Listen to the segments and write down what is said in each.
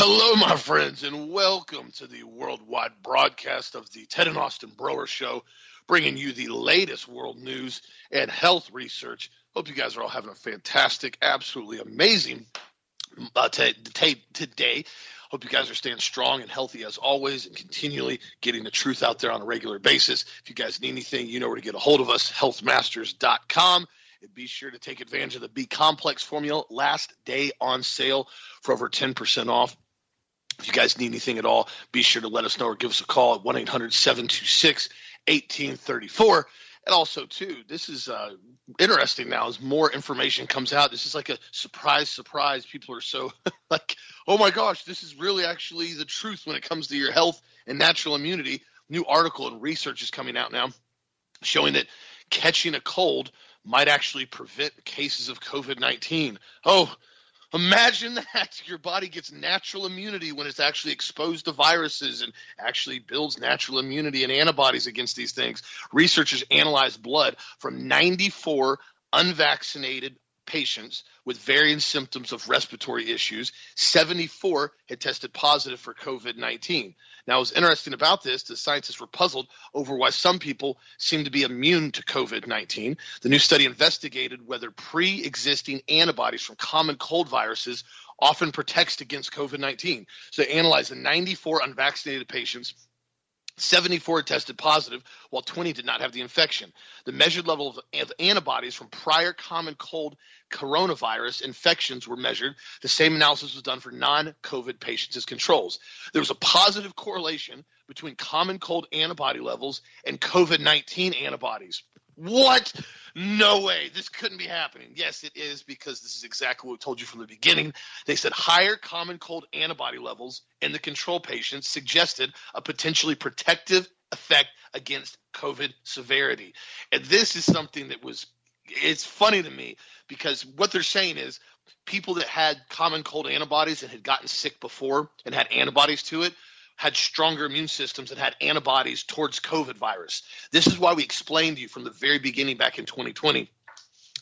Hello, my friends, and welcome to the worldwide broadcast of the Ted and Austin Broer Show, bringing you the latest world news and health research. Hope you guys are all having a fantastic, absolutely amazing uh, t- t- today. Hope you guys are staying strong and healthy as always and continually getting the truth out there on a regular basis. If you guys need anything, you know where to get a hold of us, healthmasters.com. And be sure to take advantage of the B Complex formula. Last day on sale for over 10% off. If you guys need anything at all, be sure to let us know or give us a call at 1 800 726 1834. And also, too, this is uh, interesting now as more information comes out. This is like a surprise, surprise. People are so like, oh my gosh, this is really actually the truth when it comes to your health and natural immunity. New article and research is coming out now showing that catching a cold might actually prevent cases of COVID 19. Oh, imagine that your body gets natural immunity when it's actually exposed to viruses and actually builds natural immunity and antibodies against these things. Researchers analyzed blood from 94 unvaccinated patients with varying symptoms of respiratory issues. 74 had tested positive for COVID 19. Now, what's interesting about this, the scientists were puzzled over why some people seem to be immune to COVID 19. The new study investigated whether pre existing antibodies from common cold viruses often protects against COVID 19. So they analyzed the 94 unvaccinated patients 74 tested positive, while 20 did not have the infection. The measured level of antibodies from prior common cold coronavirus infections were measured. The same analysis was done for non COVID patients as controls. There was a positive correlation between common cold antibody levels and COVID 19 antibodies. What? No way. This couldn't be happening. Yes, it is because this is exactly what we told you from the beginning. They said higher common cold antibody levels in the control patients suggested a potentially protective effect against COVID severity. And this is something that was it's funny to me because what they're saying is people that had common cold antibodies and had gotten sick before and had antibodies to it had stronger immune systems and had antibodies towards COVID virus. This is why we explained to you from the very beginning back in 2020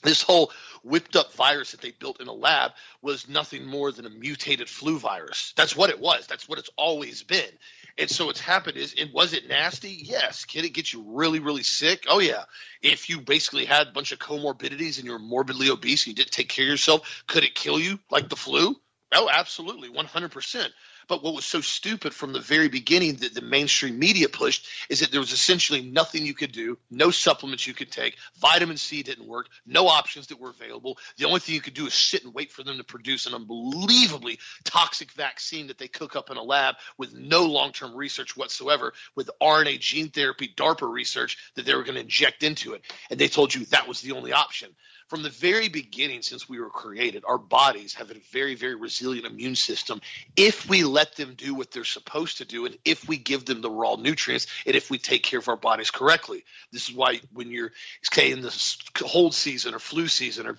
this whole whipped up virus that they built in a lab was nothing more than a mutated flu virus. That's what it was. That's what it's always been. And so what's happened is, it was it nasty? Yes. Can it get you really, really sick? Oh yeah. If you basically had a bunch of comorbidities and you're morbidly obese and you didn't take care of yourself, could it kill you like the flu? Oh, absolutely, 100%. But what was so stupid from the very beginning that the mainstream media pushed is that there was essentially nothing you could do, no supplements you could take. Vitamin C didn't work, no options that were available. The only thing you could do is sit and wait for them to produce an unbelievably toxic vaccine that they cook up in a lab with no long term research whatsoever, with RNA gene therapy, DARPA research that they were going to inject into it. And they told you that was the only option from the very beginning since we were created our bodies have a very very resilient immune system. If we let them do what they're supposed to do and if we give them the raw nutrients and if we take care of our bodies correctly. This is why when you're say in the cold season or flu season or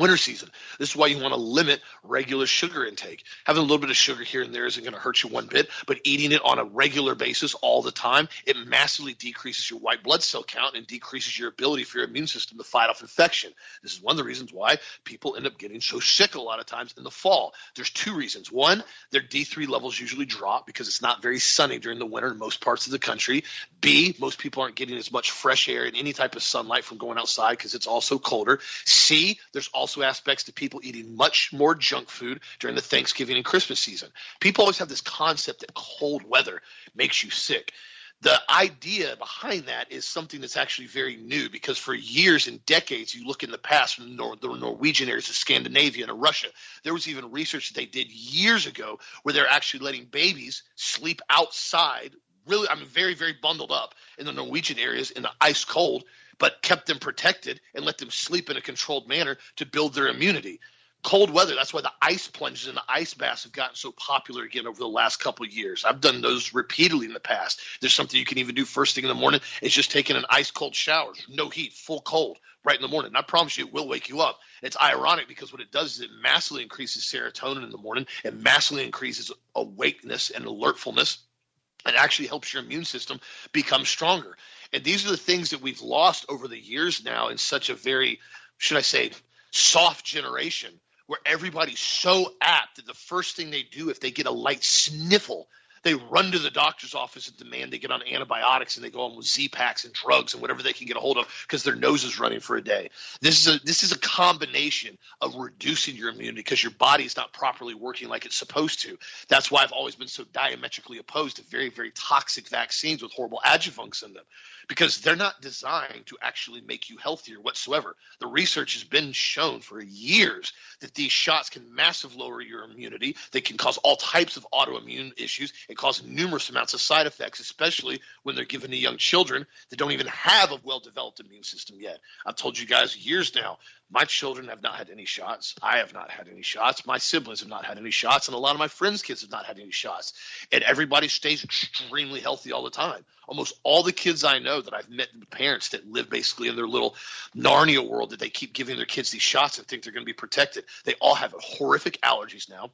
winter season. This is why you want to limit regular sugar intake. Having a little bit of sugar here and there isn't going to hurt you one bit, but eating it on a regular basis all the time, it massively decreases your white blood cell count and decreases your ability for your immune system to fight off infection. This is one of the reasons why people end up getting so sick a lot of times in the fall. There's two reasons. One, their D3 levels usually drop because it's not very sunny during the winter in most parts of the country. B, most people aren't getting as much fresh air and any type of sunlight from going outside because it's also colder. C, there's also aspects to people eating much more junk food during the Thanksgiving and Christmas season. People always have this concept that cold weather makes you sick. The idea behind that is something that's actually very new because for years and decades, you look in the past from the, Nor- the Norwegian areas of Scandinavia and Russia, there was even research that they did years ago where they're actually letting babies sleep outside really, I mean, very, very bundled up in the Norwegian areas in the ice cold but kept them protected and let them sleep in a controlled manner to build their immunity. Cold weather, that's why the ice plunges and the ice baths have gotten so popular again over the last couple of years. I've done those repeatedly in the past. There's something you can even do first thing in the morning. It's just taking an ice cold shower, no heat, full cold, right in the morning. And I promise you, it will wake you up. It's ironic because what it does is it massively increases serotonin in the morning. It massively increases awakeness and alertfulness. It actually helps your immune system become stronger. And these are the things that we've lost over the years now in such a very, should I say, soft generation where everybody's so apt that the first thing they do if they get a light sniffle they run to the doctor's office and demand they get on antibiotics and they go on with Z-Paks and drugs and whatever they can get a hold of because their nose is running for a day. This is a this is a combination of reducing your immunity because your body is not properly working like it's supposed to. That's why I've always been so diametrically opposed to very very toxic vaccines with horrible adjuvants in them because they're not designed to actually make you healthier whatsoever. The research has been shown for years that these shots can massive lower your immunity. They can cause all types of autoimmune issues and cause numerous amounts of side effects, especially when they're given to young children that don't even have a well developed immune system yet. I've told you guys years now my children have not had any shots. I have not had any shots. My siblings have not had any shots. And a lot of my friends' kids have not had any shots. And everybody stays extremely healthy all the time. Almost all the kids I know that I've met, the parents that live basically in their little Narnia world that they keep giving their kids these shots and think they're going to be protected, they all have horrific allergies now.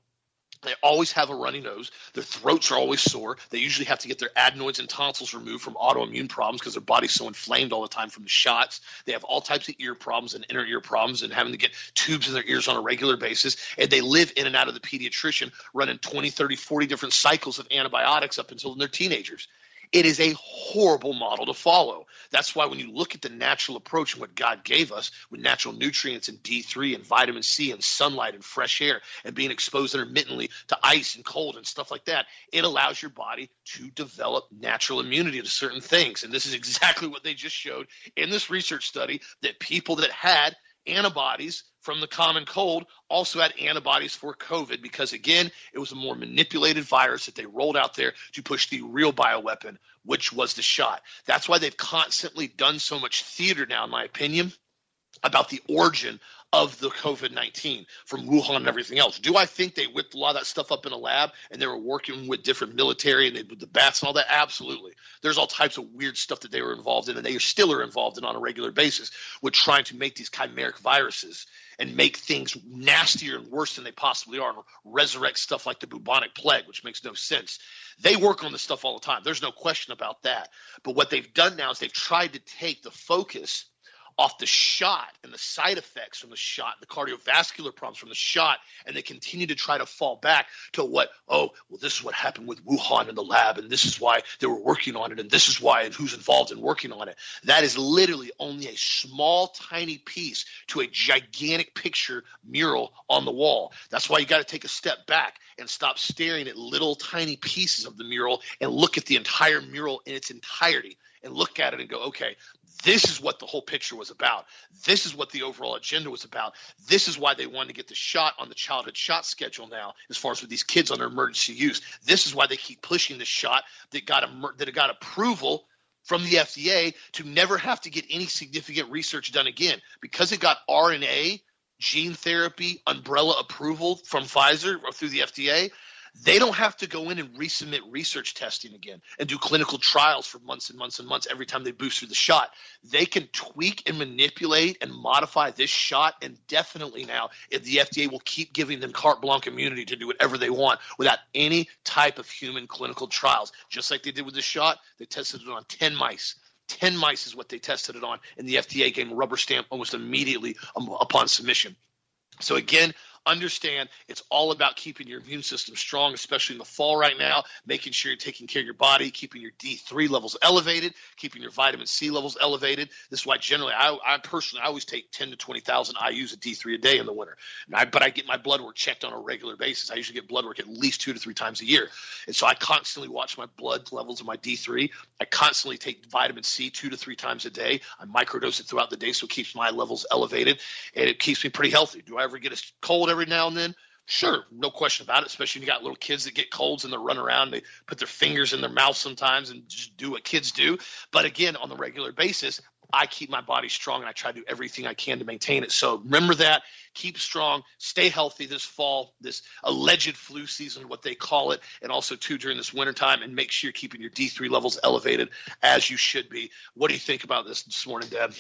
They always have a runny nose. Their throats are always sore. They usually have to get their adenoids and tonsils removed from autoimmune problems because their body's so inflamed all the time from the shots. They have all types of ear problems and inner ear problems and having to get tubes in their ears on a regular basis. And they live in and out of the pediatrician running 20, 30, 40 different cycles of antibiotics up until they're teenagers. It is a horrible model to follow. That's why when you look at the natural approach and what God gave us with natural nutrients and D3 and vitamin C and sunlight and fresh air and being exposed intermittently to ice and cold and stuff like that, it allows your body to develop natural immunity to certain things. And this is exactly what they just showed in this research study that people that had antibodies from the common cold also had antibodies for COVID because, again, it was a more manipulated virus that they rolled out there to push the real bioweapon, which was the shot. That's why they've constantly done so much theater now, in my opinion, about the origin of the COVID 19 from Wuhan and everything else. Do I think they whipped a lot of that stuff up in a lab and they were working with different military and they, with the bats and all that? Absolutely. There's all types of weird stuff that they were involved in and they still are involved in on a regular basis with trying to make these chimeric viruses and make things nastier and worse than they possibly are and resurrect stuff like the bubonic plague, which makes no sense. They work on this stuff all the time. There's no question about that. But what they've done now is they've tried to take the focus off the shot and the side effects from the shot, the cardiovascular problems from the shot, and they continue to try to fall back to what, oh, well, this is what happened with Wuhan in the lab, and this is why they were working on it, and this is why and who's involved in working on it. That is literally only a small, tiny piece to a gigantic picture mural on the wall. That's why you got to take a step back and stop staring at little tiny pieces of the mural and look at the entire mural in its entirety and look at it and go, okay, this is what the whole picture was about. This is what the overall agenda was about. This is why they wanted to get the shot on the childhood shot schedule now, as far as with these kids under emergency use. This is why they keep pushing the shot that got that got approval from the FDA to never have to get any significant research done again because it got RNA gene therapy umbrella approval from Pfizer or through the FDA they don't have to go in and resubmit research testing again and do clinical trials for months and months and months every time they boost through the shot. They can tweak and manipulate and modify this shot indefinitely now. If the FDA will keep giving them carte blanche immunity to do whatever they want without any type of human clinical trials, just like they did with the shot. They tested it on 10 mice. 10 mice is what they tested it on, and the FDA gave a rubber stamp almost immediately um, upon submission. So again, understand it's all about keeping your immune system strong, especially in the fall right now, making sure you're taking care of your body, keeping your D3 levels elevated, keeping your vitamin C levels elevated. This is why generally I, I personally I always take 10 to 20,000 IUs of D3 a day in the winter. I, but I get my blood work checked on a regular basis. I usually get blood work at least two to three times a year. And so I constantly watch my blood levels of my D3. I constantly take vitamin C two to three times a day. I microdose it throughout the day so it keeps my levels elevated and it keeps me pretty healthy. Do I ever get a cold every now and then? Sure, no question about it. Especially when you got little kids that get colds and they run around, they put their fingers in their mouth sometimes and just do what kids do. But again, on the regular basis, I keep my body strong and I try to do everything I can to maintain it. So remember that. Keep strong. Stay healthy this fall, this alleged flu season, what they call it, and also too during this wintertime. And make sure you're keeping your D3 levels elevated as you should be. What do you think about this this morning, Dad?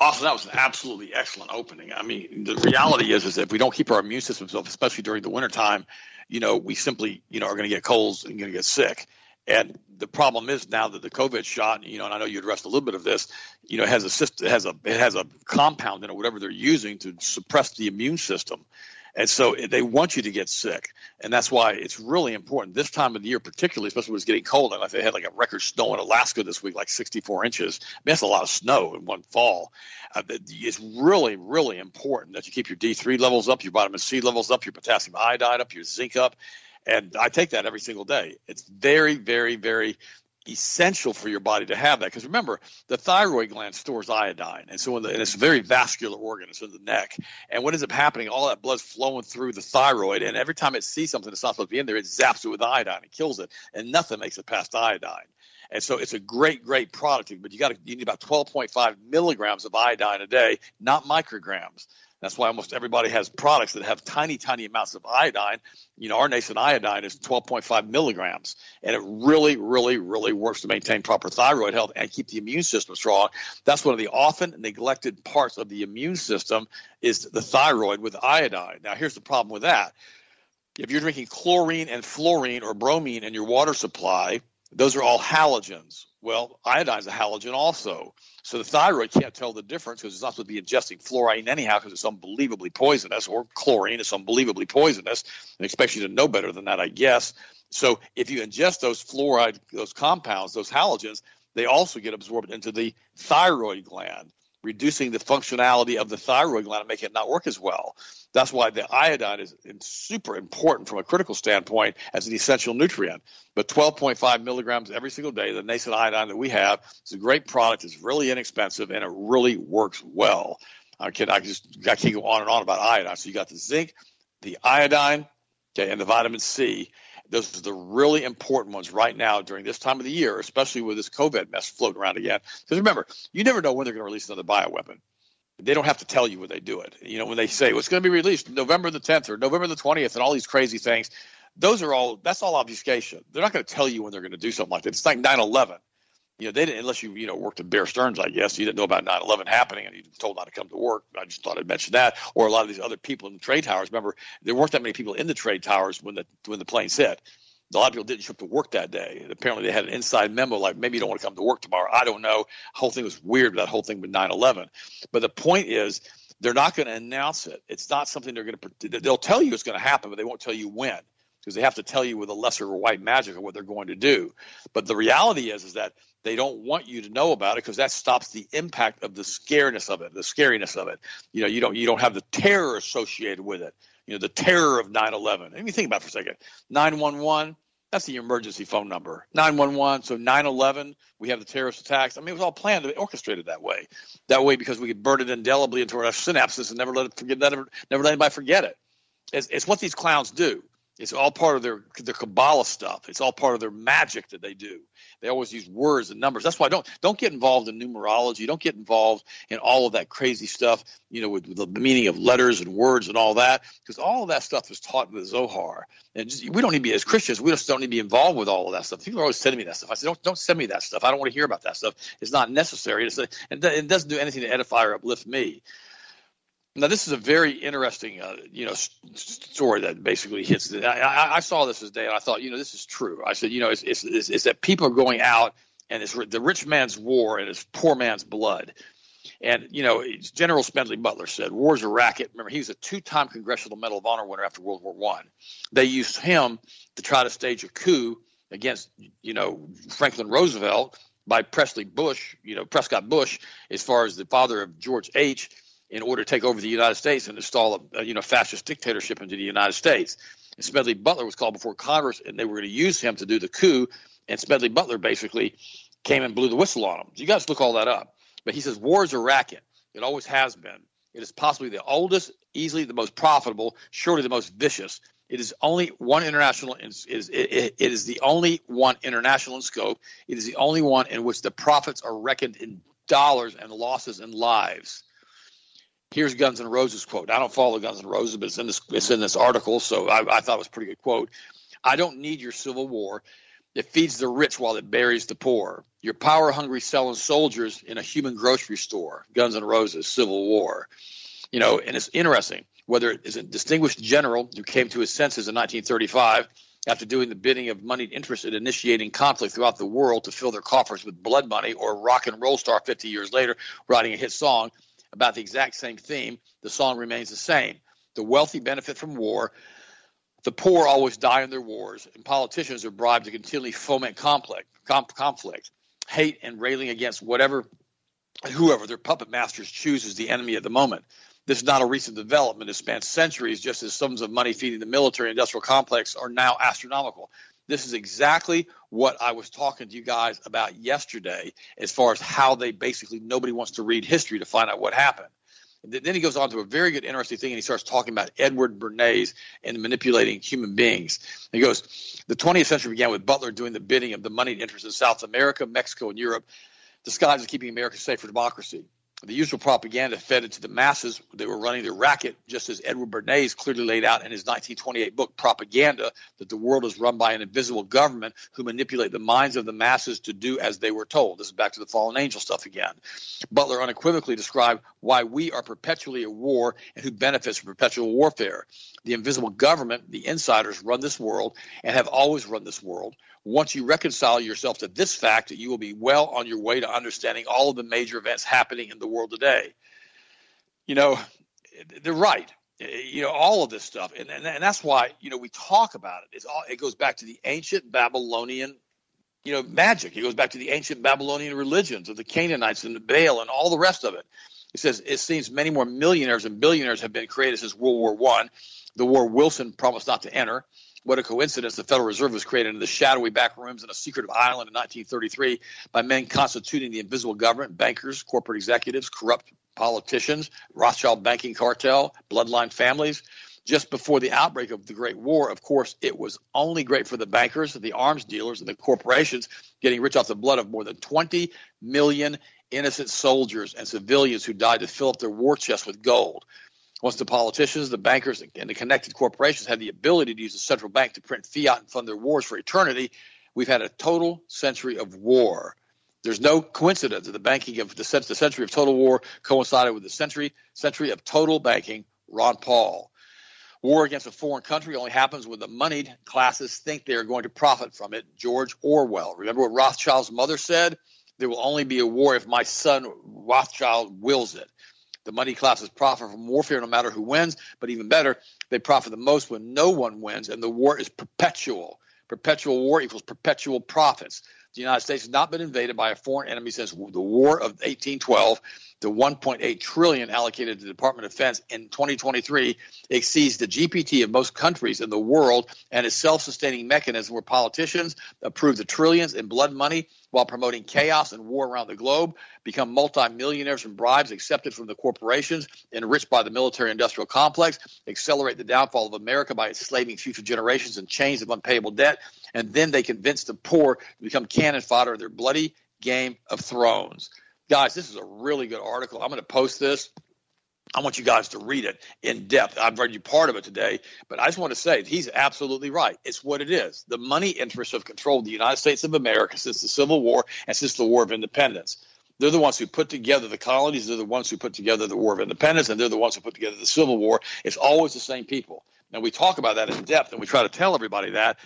Austin, that was an absolutely excellent opening. I mean, the reality is, is that if we don't keep our immune systems up, especially during the wintertime, you know, we simply, you know, are going to get colds and going to get sick. And the problem is now that the COVID shot, you know, and I know you addressed a little bit of this, you know, it has a system, has a it has a compound in it, whatever they're using to suppress the immune system. And so they want you to get sick. And that's why it's really important this time of the year, particularly, especially when it's getting cold. And like they had like a record snow in Alaska this week, like 64 inches. I mean, that's a lot of snow in one fall. Uh, it's really, really important that you keep your D3 levels up, your vitamin C levels up, your potassium iodide up, your zinc up. And I take that every single day. It's very, very, very essential for your body to have that. Because remember the thyroid gland stores iodine and so the, and it's a very vascular organ it's in the neck. And what ends up happening all that blood's flowing through the thyroid and every time it sees something that's not supposed to be in there it zaps it with iodine. And kills it and nothing makes it past iodine. And so it's a great great product but you got you need about 12.5 milligrams of iodine a day not micrograms that's why almost everybody has products that have tiny, tiny amounts of iodine. You know, our nascent iodine is 12.5 milligrams, and it really, really, really works to maintain proper thyroid health and keep the immune system strong. That's one of the often neglected parts of the immune system is the thyroid with iodine. Now, here's the problem with that. If you're drinking chlorine and fluorine or bromine in your water supply, those are all halogens. Well, iodine is a halogen also. So the thyroid can't tell the difference because it's not supposed to be ingesting fluorine anyhow because it's unbelievably poisonous, or chlorine is unbelievably poisonous, and expects you to know better than that, I guess. So if you ingest those fluoride, those compounds, those halogens, they also get absorbed into the thyroid gland reducing the functionality of the thyroid gland and making it not work as well. That's why the iodine is super important from a critical standpoint as an essential nutrient. But 12.5 milligrams every single day, the nascent iodine that we have, is a great product. It's really inexpensive and it really works well. I can I just I can't go on and on about iodine. So you got the zinc, the iodine, okay, and the vitamin C. Those are the really important ones right now during this time of the year, especially with this COVID mess floating around again. Because remember, you never know when they're going to release another bioweapon. They don't have to tell you when they do it. You know, when they say well, it's going to be released November the 10th or November the 20th and all these crazy things, those are all that's all obfuscation. They're not going to tell you when they're going to do something like that. It's like 9/11 you know, they didn't, unless you, you know, worked at Bear Stearns, I guess, you didn't know about 9 11 happening and you were told not to come to work. I just thought I'd mention that. Or a lot of these other people in the trade towers. Remember, there weren't that many people in the trade towers when the, when the planes hit. A lot of people didn't show up to work that day. Apparently they had an inside memo like, maybe you don't want to come to work tomorrow. I don't know. The whole thing was weird, that whole thing with 9 11. But the point is, they're not going to announce it. It's not something they're going to, they'll tell you it's going to happen, but they won't tell you when because they have to tell you with a lesser white magic of what they're going to do. But the reality is, is that they don't want you to know about it because that stops the impact of the scariness of it, the scariness of it. You know, you don't you don't have the terror associated with it. You know, the terror of 9/11. Let me think about it for a second. 911. That's the emergency phone number. 911. So 9/11, we have the terrorist attacks. I mean, it was all planned, orchestrated that way. That way, because we could burn it indelibly into our synapses and never let it forget, never, never let anybody forget it. It's, it's what these clowns do. It's all part of their their Kabbalah stuff. It's all part of their magic that they do. They always use words and numbers. That's why don't don't get involved in numerology. Don't get involved in all of that crazy stuff. You know, with, with the meaning of letters and words and all that, because all of that stuff is taught in the Zohar. And just, we don't need to be as Christians. We just don't need to be involved with all of that stuff. People are always sending me that stuff. I say, don't don't send me that stuff. I don't want to hear about that stuff. It's not necessary. It's a, it doesn't do anything to edify or uplift me. Now, this is a very interesting, uh, you know, story that basically hits. I, I, I, saw this today, and I thought, you know, this is true. I said, you know, it's, it's, it's, it's that people are going out, and it's the rich man's war, and it's poor man's blood. And you know, General Smedley Butler said, "War's a racket." Remember, he was a two-time Congressional Medal of Honor winner after World War One. They used him to try to stage a coup against, you know, Franklin Roosevelt by Presley Bush, you know, Prescott Bush, as far as the father of George H in order to take over the United States and install a, a you know fascist dictatorship into the United States. And Smedley Butler was called before Congress, and they were going to use him to do the coup. And Smedley Butler basically came and blew the whistle on him. So you guys look all that up. But he says war is a racket. It always has been. It is possibly the oldest, easily the most profitable, surely the most vicious. It is only one international. It is, it, it is the only one international in scope. It is the only one in which the profits are reckoned in dollars and losses in lives here's Guns N' Roses quote. I don't follow Guns N' Roses, but it's in this it's in this article, so I, I thought it was a pretty good quote. I don't need your civil war. It feeds the rich while it buries the poor. Your power hungry selling soldiers in a human grocery store. Guns N' Roses, Civil War. You know, and it's interesting whether it is a distinguished general who came to his senses in 1935 after doing the bidding of moneyed interest in initiating conflict throughout the world to fill their coffers with blood money, or rock and roll star 50 years later writing a hit song about the exact same theme, the song remains the same. The wealthy benefit from war. The poor always die in their wars, and politicians are bribed to continually foment conflict, conflict, hate, and railing against whatever, whoever their puppet masters choose as the enemy at the moment. This is not a recent development. It spans centuries, just as sums of money feeding the military industrial complex are now astronomical. This is exactly what I was talking to you guys about yesterday, as far as how they basically nobody wants to read history to find out what happened. Then he goes on to a very good, interesting thing, and he starts talking about Edward Bernays and manipulating human beings. He goes, the 20th century began with Butler doing the bidding of the moneyed interests in South America, Mexico, and Europe, disguised as keeping America safe for democracy the usual propaganda fed into the masses. They were running the racket, just as Edward Bernays clearly laid out in his 1928 book, Propaganda, that the world is run by an invisible government who manipulate the minds of the masses to do as they were told. This is back to the fallen angel stuff again. Butler unequivocally described why we are perpetually at war and who benefits from perpetual warfare. The invisible government, the insiders, run this world and have always run this world. Once you reconcile yourself to this fact, you will be well on your way to understanding all of the major events happening in the world today. You know, they're right. You know, all of this stuff. And, and, and that's why, you know, we talk about it. It's all, it goes back to the ancient Babylonian you know, magic. It goes back to the ancient Babylonian religions of the Canaanites and the Baal and all the rest of it. It says it seems many more millionaires and billionaires have been created since World War One, the war Wilson promised not to enter. What a coincidence! The Federal Reserve was created in the shadowy back rooms in a secretive island in 1933 by men constituting the invisible government, bankers, corporate executives, corrupt politicians, Rothschild banking cartel, bloodline families. Just before the outbreak of the Great War, of course, it was only great for the bankers, the arms dealers, and the corporations getting rich off the blood of more than 20 million innocent soldiers and civilians who died to fill up their war chests with gold. Once the politicians, the bankers, and the connected corporations had the ability to use the central bank to print fiat and fund their wars for eternity, we've had a total century of war. There's no coincidence that the banking of the, the century of total war coincided with the century century of total banking. Ron Paul. War against a foreign country only happens when the moneyed classes think they are going to profit from it. George Orwell. Remember what Rothschild's mother said? There will only be a war if my son Rothschild wills it. The money classes profit from warfare no matter who wins, but even better, they profit the most when no one wins, and the war is perpetual. Perpetual war equals perpetual profits. The United States has not been invaded by a foreign enemy since the War of 1812. The 1.8 trillion allocated to the Department of Defense in 2023 exceeds the GPT of most countries in the world and is self-sustaining mechanism where politicians approve the trillions in blood money while promoting chaos and war around the globe, become multimillionaires from bribes accepted from the corporations, enriched by the military industrial complex, accelerate the downfall of America by enslaving future generations in chains of unpayable debt, and then they convince the poor to become cannon fodder of their bloody game of thrones. Guys, this is a really good article. I'm going to post this. I want you guys to read it in depth. I've read you part of it today, but I just want to say he's absolutely right. It's what it is. The money interests have controlled the United States of America since the Civil War and since the War of Independence. They're the ones who put together the colonies. They're the ones who put together the War of Independence, and they're the ones who put together the Civil War. It's always the same people. Now, we talk about that in depth, and we try to tell everybody that,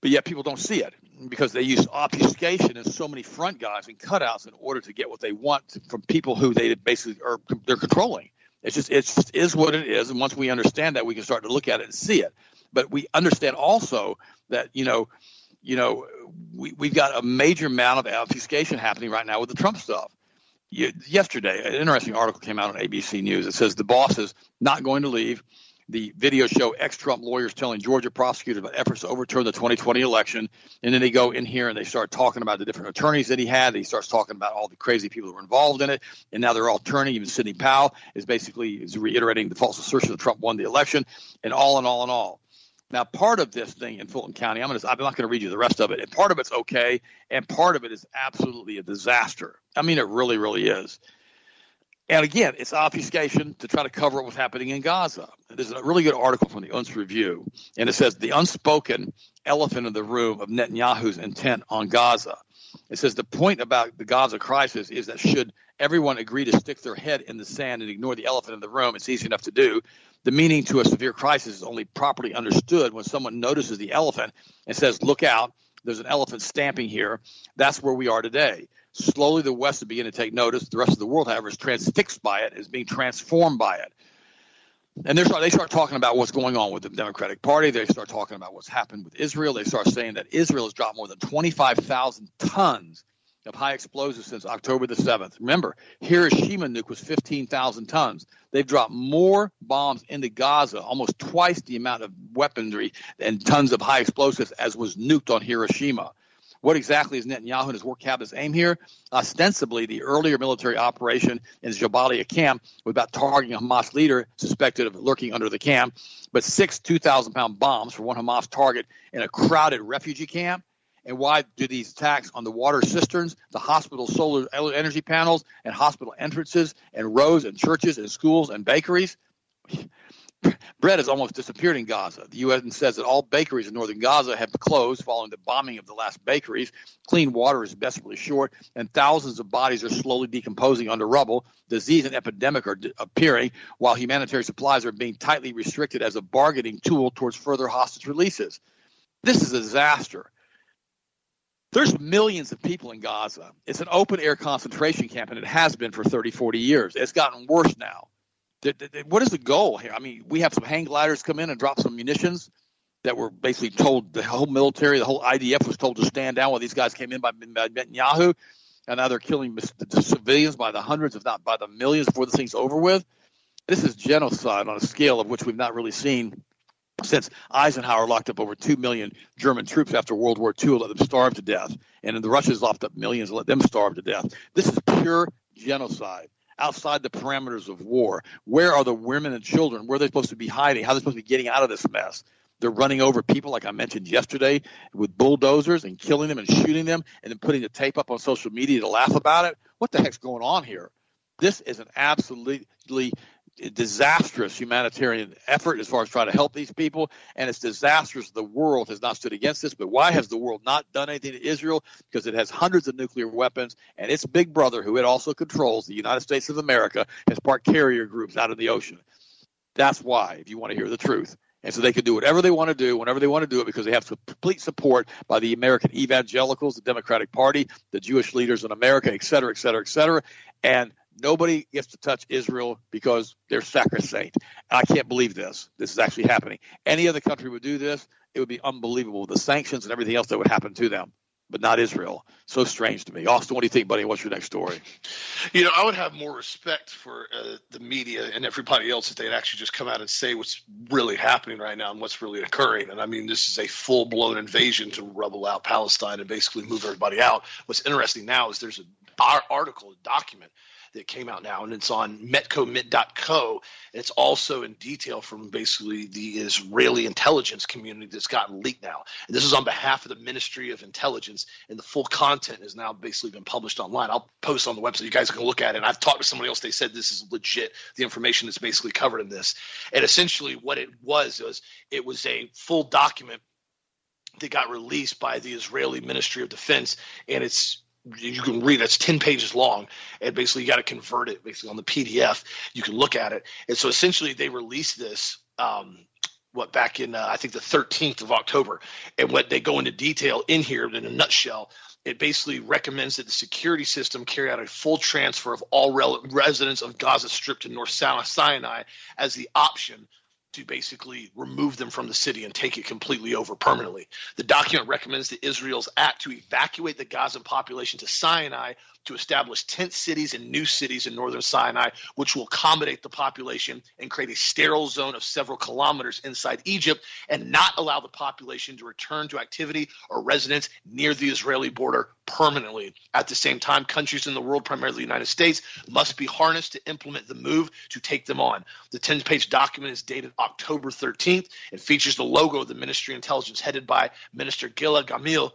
but yet people don't see it because they use obfuscation and so many front guys and cutouts in order to get what they want from people who they basically are they're controlling. It's just it just is what it is, and once we understand that, we can start to look at it and see it. But we understand also that you know, you know, we we've got a major amount of obfuscation happening right now with the Trump stuff. yesterday, an interesting article came out on ABC News. It says the boss is not going to leave the video show ex-Trump lawyers telling Georgia prosecutors about efforts to overturn the 2020 election, and then they go in here and they start talking about the different attorneys that he had. He starts talking about all the crazy people who were involved in it, and now they're all turning. Even Sidney Powell is basically is reiterating the false assertion that Trump won the election, and all and all and all. Now, part of this thing in Fulton County, I'm, gonna, I'm not going to read you the rest of it, and part of it's okay, and part of it is absolutely a disaster. I mean, it really, really is. And again, it's obfuscation to try to cover what was happening in Gaza. There's a really good article from the Unz Review, and it says the unspoken elephant in the room of Netanyahu's intent on Gaza. It says the point about the Gaza crisis is that should everyone agree to stick their head in the sand and ignore the elephant in the room, it's easy enough to do. The meaning to a severe crisis is only properly understood when someone notices the elephant and says, Look out, there's an elephant stamping here. That's where we are today. Slowly, the West is beginning to take notice. The rest of the world, however, is transfixed by it, is being transformed by it. And they start talking about what's going on with the Democratic Party. They start talking about what's happened with Israel. They start saying that Israel has dropped more than 25,000 tons of high explosives since October the 7th. Remember, Hiroshima nuke was 15,000 tons. They've dropped more bombs into Gaza, almost twice the amount of weaponry and tons of high explosives as was nuked on Hiroshima. What exactly is Netanyahu and his war cabinet's aim here? Ostensibly, the earlier military operation in the Jabalia camp was about targeting a Hamas leader suspected of lurking under the camp, but six 2,000 pound bombs for one Hamas target in a crowded refugee camp and why do these attacks on the water cisterns, the hospital solar energy panels, and hospital entrances, and roads, and churches, and schools, and bakeries? Bread has almost disappeared in Gaza. The UN says that all bakeries in northern Gaza have closed following the bombing of the last bakeries. Clean water is desperately short, and thousands of bodies are slowly decomposing under rubble. Disease and epidemic are appearing, while humanitarian supplies are being tightly restricted as a bargaining tool towards further hostage releases. This is a disaster. There's millions of people in Gaza. It's an open air concentration camp, and it has been for 30, 40 years. It's gotten worse now. What is the goal here? I mean, we have some hang gliders come in and drop some munitions that were basically told the whole military, the whole IDF was told to stand down while these guys came in by, by Netanyahu, and now they're killing the civilians by the hundreds, if not by the millions, before this thing's over with. This is genocide on a scale of which we've not really seen since Eisenhower locked up over 2 million German troops after World War II, let them starve to death, and the Russians locked up millions, let them starve to death. This is pure genocide outside the parameters of war. Where are the women and children? Where are they supposed to be hiding? How are they supposed to be getting out of this mess? They're running over people, like I mentioned yesterday, with bulldozers and killing them and shooting them and then putting the tape up on social media to laugh about it. What the heck's going on here? This is an absolutely disastrous humanitarian effort as far as trying to help these people, and it's disastrous. The world has not stood against this, but why has the world not done anything to Israel? Because it has hundreds of nuclear weapons, and its big brother, who it also controls, the United States of America, has parked carrier groups out in the ocean. That's why, if you want to hear the truth. And so they can do whatever they want to do whenever they want to do it because they have complete support by the American evangelicals, the Democratic Party, the Jewish leaders in America, et cetera, et cetera, et cetera. And Nobody gets to touch Israel because they're sacrosanct. I can't believe this. This is actually happening. Any other country would do this, it would be unbelievable. The sanctions and everything else that would happen to them, but not Israel. So strange to me. Austin, what do you think, buddy? What's your next story? You know, I would have more respect for uh, the media and everybody else if they'd actually just come out and say what's really happening right now and what's really occurring. And I mean, this is a full blown invasion to rubble out Palestine and basically move everybody out. What's interesting now is there's an article, a document that came out now, and it's on mekomit.co. It's also in detail from basically the Israeli intelligence community that's gotten leaked now. And this is on behalf of the Ministry of Intelligence, and the full content has now basically been published online. I'll post on the website. You guys can look at it. And I've talked to somebody else. They said this is legit. The information that's basically covered in this. And essentially, what it was was it was a full document that got released by the Israeli Ministry of Defense, and it's you can read it. It's 10 pages long. And basically, you got to convert it basically on the PDF. You can look at it. And so essentially, they released this. Um, what back in uh, I think the 13th of October, and what they go into detail in here in a nutshell, it basically recommends that the security system carry out a full transfer of all residents of Gaza Strip to North Sinai as the option to basically remove them from the city and take it completely over permanently. The document recommends that Israel's act to evacuate the Gazan population to Sinai to establish tent cities and new cities in northern Sinai, which will accommodate the population and create a sterile zone of several kilometers inside Egypt and not allow the population to return to activity or residence near the Israeli border permanently. At the same time, countries in the world, primarily the United States, must be harnessed to implement the move to take them on. The 10 page document is dated October 13th and features the logo of the Ministry of Intelligence headed by Minister Gila Gamliel,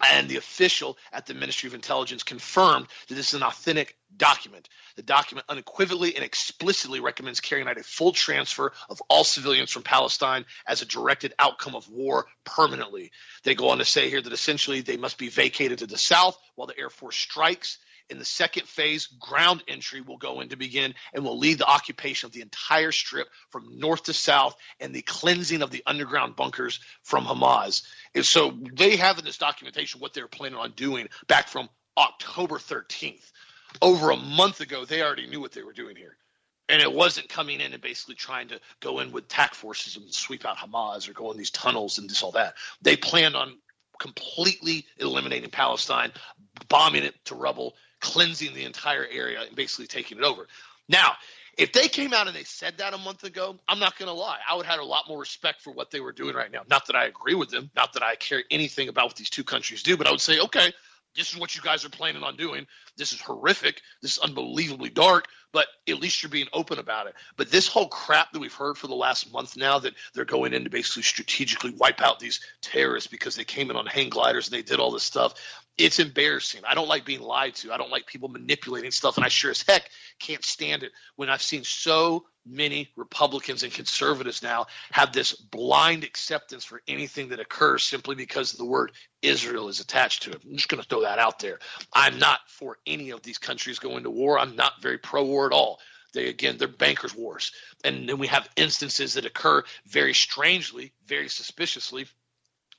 and the official at the Ministry of Intelligence confirmed that this is an authentic document. The document unequivocally and explicitly recommends carrying out a full transfer of all civilians from Palestine as a directed outcome of war permanently. They go on to say here that essentially they must be vacated to the south while the Air Force strikes In the second phase, ground entry will go in to begin and will lead the occupation of the entire strip from north to south and the cleansing of the underground bunkers from Hamas. And so they have in this documentation what they're planning on doing back from October 13th. Over a month ago, they already knew what they were doing here. And it wasn't coming in and basically trying to go in with tac forces and sweep out Hamas or go in these tunnels and this all that. They planned on completely eliminating Palestine, bombing it to rubble, cleansing the entire area, and basically taking it over. Now, if they came out and they said that a month ago, I'm not going to lie. I would have had a lot more respect for what they were doing right now. Not that I agree with them, not that I care anything about what these two countries do, but I would say, okay, this is what you guys are planning on doing. This is horrific. This is unbelievably dark, but at least you're being open about it. But this whole crap that we've heard for the last month now that they're going in to basically strategically wipe out these terrorists because they came in on hang gliders and they did all this stuff, it's embarrassing. I don't like being lied to. I don't like people manipulating stuff, and I sure as heck can't stand it when I've seen so many Republicans and conservatives now have this blind acceptance for anything that occurs simply because the word Israel is attached to it. I'm just going to throw that out there. I'm not for any of these countries going to war. I'm not very pro war at all. They again, they're bankers' wars, and then we have instances that occur very strangely, very suspiciously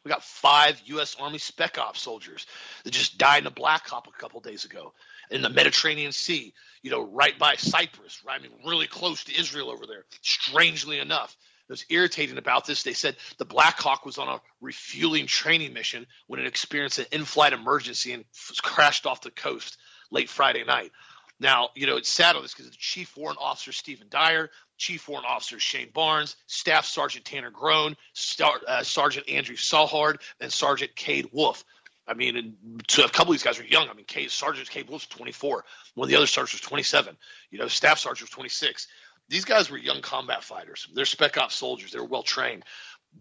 we got five U.S. Army Spec Ops soldiers that just died in a Black Hawk a couple days ago in the Mediterranean Sea, you know, right by Cyprus, right? I mean, really close to Israel over there. Strangely enough, it was irritating about this. They said the Black Hawk was on a refueling training mission when it experienced an in-flight emergency and crashed off the coast late Friday night. Now, you know, it's sad on this because the Chief Warrant Officer Stephen Dwyer, Chief Warrant Officer Shane Barnes, Staff Sergeant Tanner Grone, Star, uh, Sergeant Andrew Southard, and Sergeant Cade Wolfe. I mean, and a couple of these guys are young. I mean, Cade, Sergeant Cade Wolfe's 24. One of the other sergeants was 27. You know, Staff Sergeant was 26. These guys were young combat fighters. They're spec ops soldiers. They were well trained.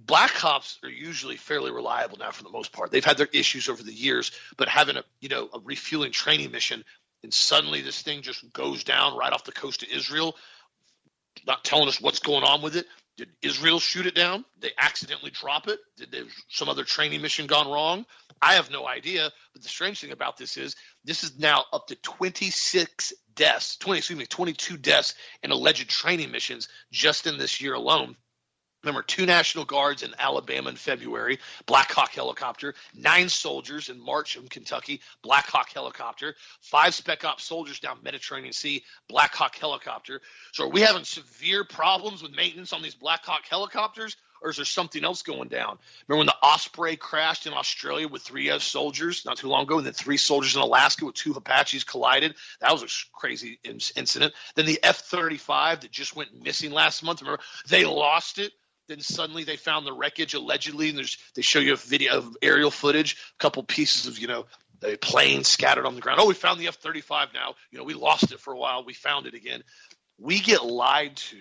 Black ops are usually fairly reliable now for the most part. They've had their issues over the years, but having a you know a refueling training mission and suddenly this thing just goes down right off the coast of Israel, not telling us what's going on with it. Did Israel shoot it down? They accidentally drop it? Did there some other training mission gone wrong? I have no idea. But the strange thing about this is this is now up to 26 deaths, 20 excuse me, 22 deaths in alleged training missions just in this year alone. Remember, two National Guards in Alabama in February, Black Hawk helicopter, nine soldiers in March in Kentucky, Black Hawk helicopter, five Spec Ops soldiers down Mediterranean Sea, Black Hawk helicopter. So are we having severe problems with maintenance on these Black Hawk helicopters? Or is there something else going down? Remember when the Osprey crashed in Australia with three U.S. soldiers not too long ago, and then three soldiers in Alaska with two Apaches collided? That was a crazy incident. Then the F 35 that just went missing last month, remember? They lost it then suddenly they found the wreckage allegedly, and there's they show you a video of aerial footage, a couple pieces of you know the plane scattered on the ground. Oh, we found the F-35 now. You know, we lost it for a while. We found it again. We get lied to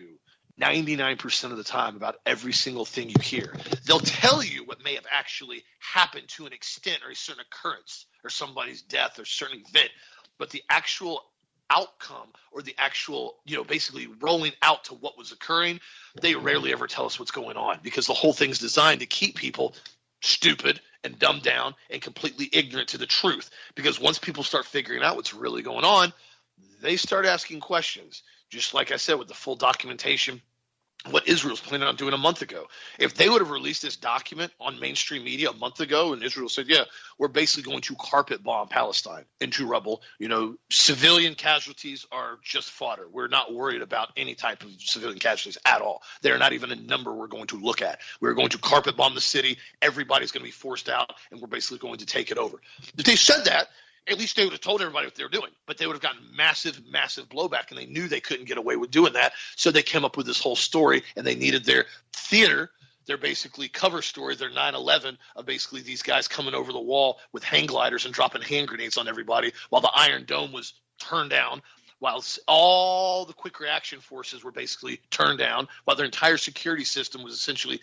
99% of the time about every single thing you hear. They'll tell you what may have actually happened to an extent or a certain occurrence or somebody's death or certain event, but the actual outcome or the actual, you know, basically rolling out to what was occurring, they rarely ever tell us what's going on because the whole thing's designed to keep people stupid and dumbed down and completely ignorant to the truth. Because once people start figuring out what's really going on, they start asking questions. Just like I said, with the full documentation what Israel's planning on doing a month ago. If they would have released this document on mainstream media a month ago, and Israel said, "Yeah, we're basically going to carpet bomb Palestine into rubble," you know, civilian casualties are just fodder. We're not worried about any type of civilian casualties at all. They're not even a number we're going to look at. We're going to carpet bomb the city. Everybody's going to be forced out, and we're basically going to take it over. If they said that, at least they would have told everybody what they were doing. But they would have gotten massive, massive blowback, and they knew they couldn't get away with doing that. So they came up with this whole story, and they needed their theater, their basically cover story, their 9/11 of basically these guys coming over the wall with hang gliders and dropping hand grenades on everybody, while the Iron Dome was turned down. While all the quick reaction forces were basically turned down, while their entire security system was essentially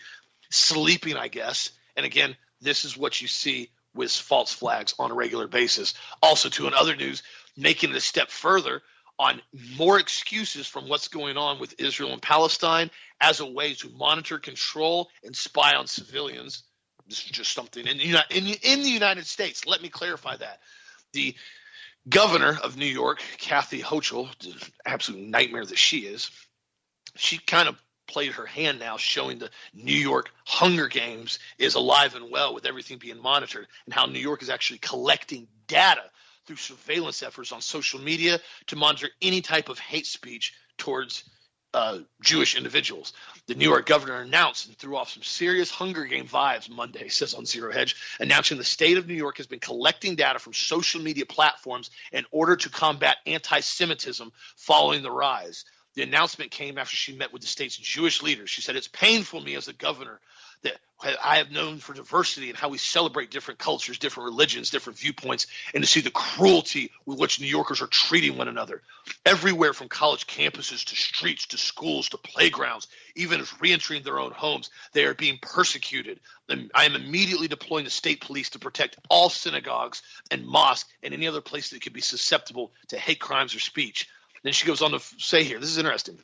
sleeping, I guess. And again, this is what you see with false flags on a regular basis. Also, to in other news, making it a step further on more excuses from what's going on with Israel and Palestine as a way to monitor, control, and spy on civilians. This is just something in the, in, in the United States. Let me clarify that. The governor of New York, Kathy Hochul, absolute nightmare that she is, she kind of played her hand now, showing the New York Hunger Games is alive and well with everything being monitored, and how New York is actually collecting data through surveillance efforts on social media to monitor any type of hate speech towards uh, Jewish individuals. The New York governor announced and threw off some serious Hunger Game vibes Monday, says on Zero Hedge, announcing the state of New York has been collecting data from social media platforms in order to combat anti Semitism following the rise. The announcement came after she met with the state's Jewish leaders. She said, It's painful me as a governor that I have known for diversity and how we celebrate different cultures, different religions, different viewpoints, and to see the cruelty with which New Yorkers are treating one another. Everywhere from college campuses to streets to schools to playgrounds, even as reentering their own homes, they are being persecuted. I am immediately deploying the state police to protect all synagogues and mosques and any other place that could be susceptible to hate crimes or speech. Then she goes on to say here, this is interesting.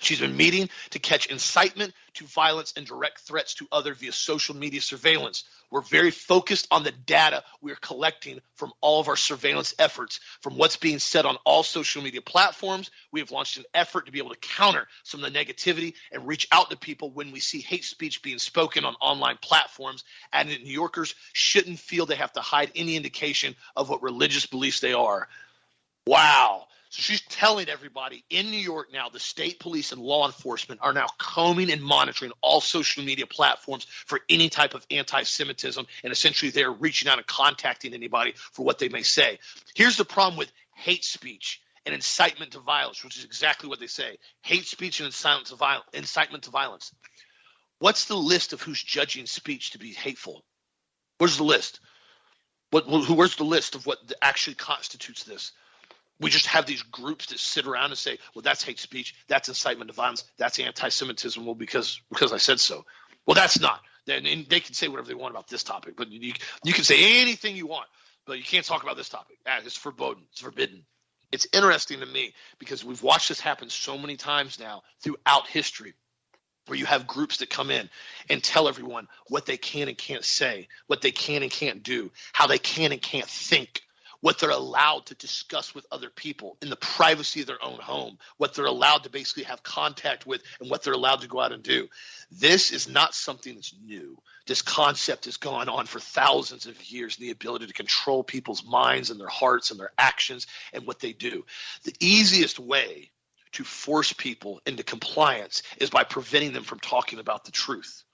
She's been meeting to catch incitement to violence and direct threats to others via social media surveillance. We're very focused on the data we're collecting from all of our surveillance efforts, from what's being said on all social media platforms. We have launched an effort to be able to counter some of the negativity and reach out to people when we see hate speech being spoken on online platforms. And New Yorkers shouldn't feel they have to hide any indication of what religious beliefs they are. Wow. So she's telling everybody in New York now, the state police and law enforcement are now combing and monitoring all social media platforms for any type of anti Semitism. And essentially, they're reaching out and contacting anybody for what they may say. Here's the problem with hate speech and incitement to violence, which is exactly what they say hate speech and incitement to, violence, incitement to violence. What's the list of who's judging speech to be hateful? Where's the list? What, where's the list of what actually constitutes this? We just have these groups that sit around and say, well, that's hate speech, that's incitement to violence, that's anti-Semitism. Well, because because I said so. Well, that's not. And they can say whatever they want about this topic, but you you can say anything you want, but you can't talk about this topic. Ah, it's forbidden. It's forbidden. It's interesting to me because we've watched this happen so many times now throughout history where you have groups that come in and tell everyone what they can and can't say, what they can and can't do, how they can and can't think, what they're allowed to discuss with other people in the privacy of their own home, what they're allowed to basically have contact with, and what they're allowed to go out and do. This is not something that's new. This concept has gone on for thousands of years, the ability to control people's minds and their hearts and their actions and what they do. The easiest way to force people into compliance is by preventing them from talking about the truth.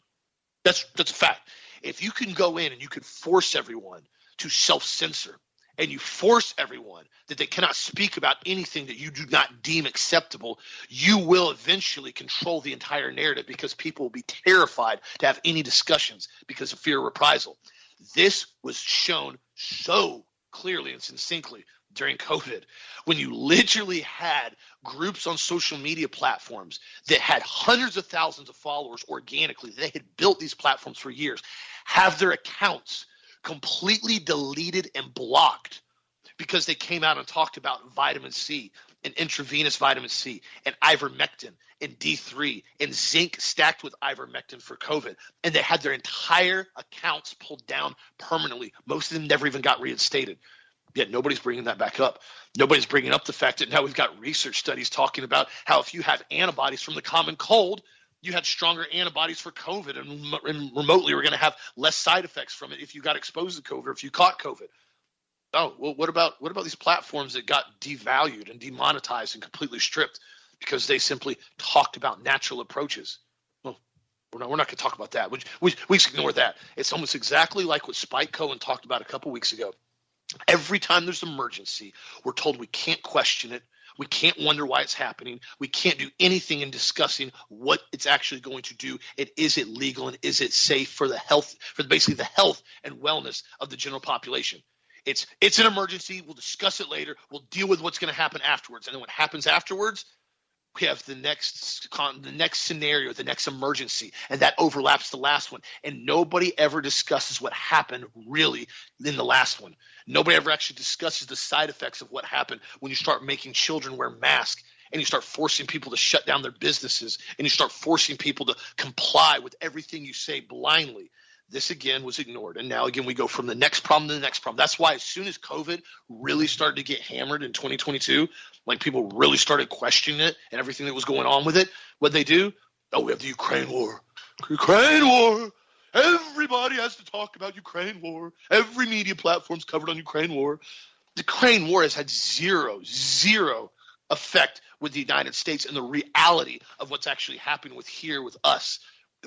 That's that's a fact. If you can go in and you can force everyone to self-censor, and you force everyone that they cannot speak about anything that you do not deem acceptable, you will eventually control the entire narrative because people will be terrified to have any discussions because of fear of reprisal. This was shown so clearly and succinctly during COVID when you literally had groups on social media platforms that had hundreds of thousands of followers organically. They had built these platforms for years, have their accounts completely deleted and blocked because they came out and talked about vitamin C and intravenous vitamin C and ivermectin and D3 and zinc stacked with ivermectin for COVID. And they had their entire accounts pulled down permanently. Most of them never even got reinstated. Yet nobody's bringing that back up. Nobody's bringing up the fact that now we've got research studies talking about how if you have antibodies from the common cold, you had stronger antibodies for COVID, and, and remotely we're going to have less side effects from it if you got exposed to COVID or if you caught COVID. Oh, well, what about what about these platforms that got devalued and demonetized and completely stripped because they simply talked about natural approaches? Well, we're not, we're not going to talk about that. We, we, we ignore that. It's almost exactly like what Spike Cohen talked about a couple weeks ago. Every time there's an emergency, we're told we can't question it. We can't wonder why it's happening. We can't do anything in discussing what it's actually going to do and is it legal and is it safe for the health for basically the health and wellness of the general population. It's it's an emergency. We'll discuss it later. We'll deal with what's going to happen afterwards. And then what happens afterwards, we have the next con- the next scenario, the next emergency, and that overlaps the last one. And nobody ever discusses what happened really in the last one. Nobody ever actually discusses the side effects of what happened when you start making children wear masks and you start forcing people to shut down their businesses and you start forcing people to comply with everything you say blindly. this again was ignored. And now again, we go from the next problem to the next problem. That's why as soon as COVID really started to get hammered in 2022, like people really started questioning it and everything that was going on with it, what they do? Oh, we have the Ukraine war. Ukraine war. Everybody has to talk about Ukraine war. Every media platform's covered on Ukraine war. The Ukraine war has had zero, zero effect with the United States and the reality of what's actually happening with here with us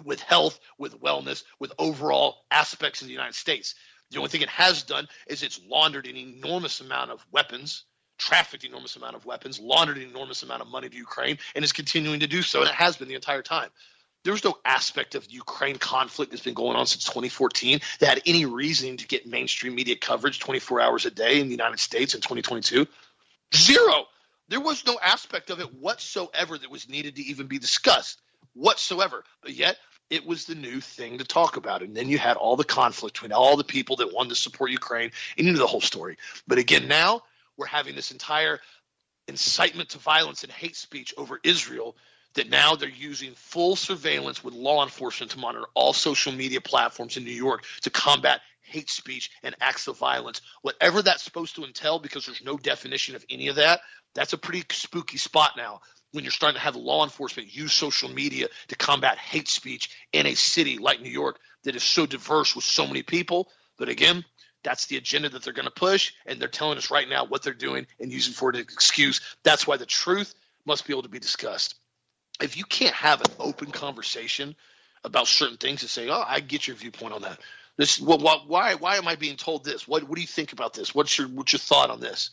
with health, with wellness, with overall aspects of the United States. The only thing it has done is it's laundered an enormous amount of weapons, trafficked an enormous amount of weapons, laundered an enormous amount of money to Ukraine, and is continuing to do so, and it has been the entire time. There's no aspect of the Ukraine conflict that's been going on since 2014 that had any reason to get mainstream media coverage 24 hours a day in the United States in 2022. Zero. There was no aspect of it whatsoever that was needed to even be discussed whatsoever. But yet, it was the new thing to talk about. And then you had all the conflict between all the people that wanted to support Ukraine, and you knew the whole story. But again, now we're having this entire incitement to violence and hate speech over Israel that now they're using full surveillance with law enforcement to monitor all social media platforms in New York to combat hate speech and acts of violence. Whatever that's supposed to entail, because there's no definition of any of that, that's a pretty spooky spot now when you're starting to have law enforcement use social media to combat hate speech in a city like New York that is so diverse with so many people. But again, that's the agenda that they're going to push, and they're telling us right now what they're doing and using for an excuse. That's why the truth must be able to be discussed. If you can't have an open conversation about certain things and say, "Oh, I get your viewpoint on that," this, well, why, why am I being told this? What, what do you think about this? What's your, what's your thought on this?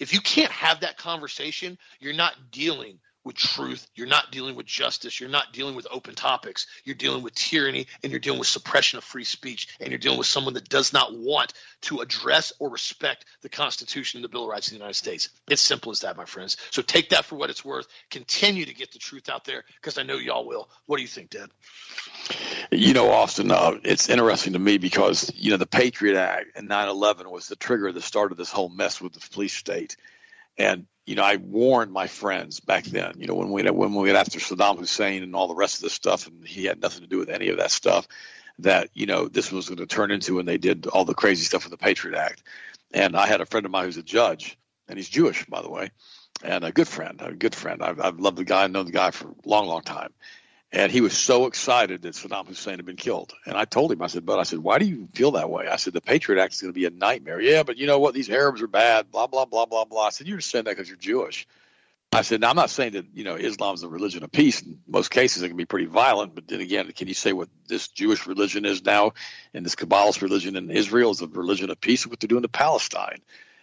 if you can't have that conversation, you're not dealing with truth. You're not dealing with justice. You're not dealing with open topics. You're dealing with tyranny and you're dealing with suppression of free speech. And you're dealing with someone that does not want to address or respect the Constitution and the Bill of Rights of the United States. It's simple as that, my friends. So take that for what it's worth. Continue to get the truth out there because I know y'all will. What do you think, Dad? You know, Austin, uh, it's interesting to me because, you know, the Patriot Act and 9 11 was the trigger that started this whole mess with the police state. And you know, I warned my friends back then. You know, when we when we went after Saddam Hussein and all the rest of this stuff, and he had nothing to do with any of that stuff. That you know, this was going to turn into when they did all the crazy stuff with the Patriot Act. And I had a friend of mine who's a judge, and he's Jewish, by the way, and a good friend, a good friend. I've, I've loved the guy, I've known the guy for a long, long time. And he was so excited that Saddam Hussein had been killed. And I told him, I said, but I said, why do you feel that way? I said, the Patriot Act is going to be a nightmare. Yeah, but you know what? These Arabs are bad, blah, blah, blah, blah, blah. I said, you're just saying that because you're Jewish. I said, now I'm not saying that, you know, Islam's a religion of peace. In most cases, it can be pretty violent. But then again, can you say what this Jewish religion is now and this Kabbalist religion in Israel is a religion of peace? What they're doing to Palestine.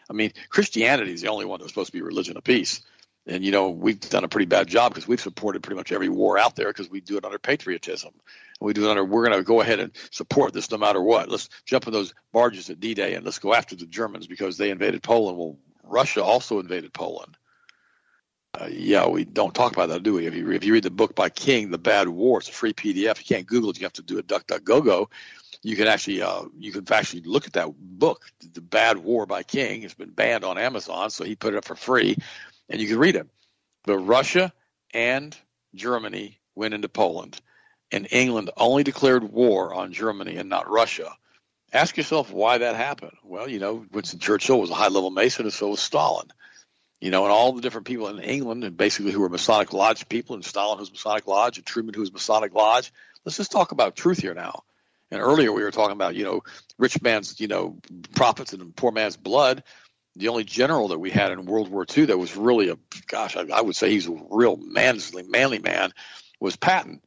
I mean, Christianity is the only one that's supposed to be a religion of peace. And you know we've done a pretty bad job because we've supported pretty much every war out there because we do it under patriotism. And we do it under we're going to go ahead and support this no matter what. Let's jump in those barges at D-Day and let's go after the Germans because they invaded Poland. Well, Russia also invaded Poland. Uh, yeah, we don't talk about that, do we? If you, if you read the book by King, The Bad War, it's a free PDF. You can't Google it. You have to do a DuckDuckGo. You can actually uh, you can actually look at that book, The Bad War by King. It's been banned on Amazon, so he put it up for free and you can read it. But Russia and Germany went into Poland, and England only declared war on Germany and not Russia. Ask yourself why that happened. Well, you know, Winston Churchill was a high level Mason, and so was Stalin. You know, and all the different people in England, and basically who were Masonic Lodge people, and Stalin who's Masonic Lodge, and Truman who's Masonic Lodge. Let's just talk about truth here now. And earlier we were talking about, you know, rich man's, you know, profits and poor man's blood the only general that we had in World War II that was really a gosh, I, I would say he's a real manly, manly man was Patton.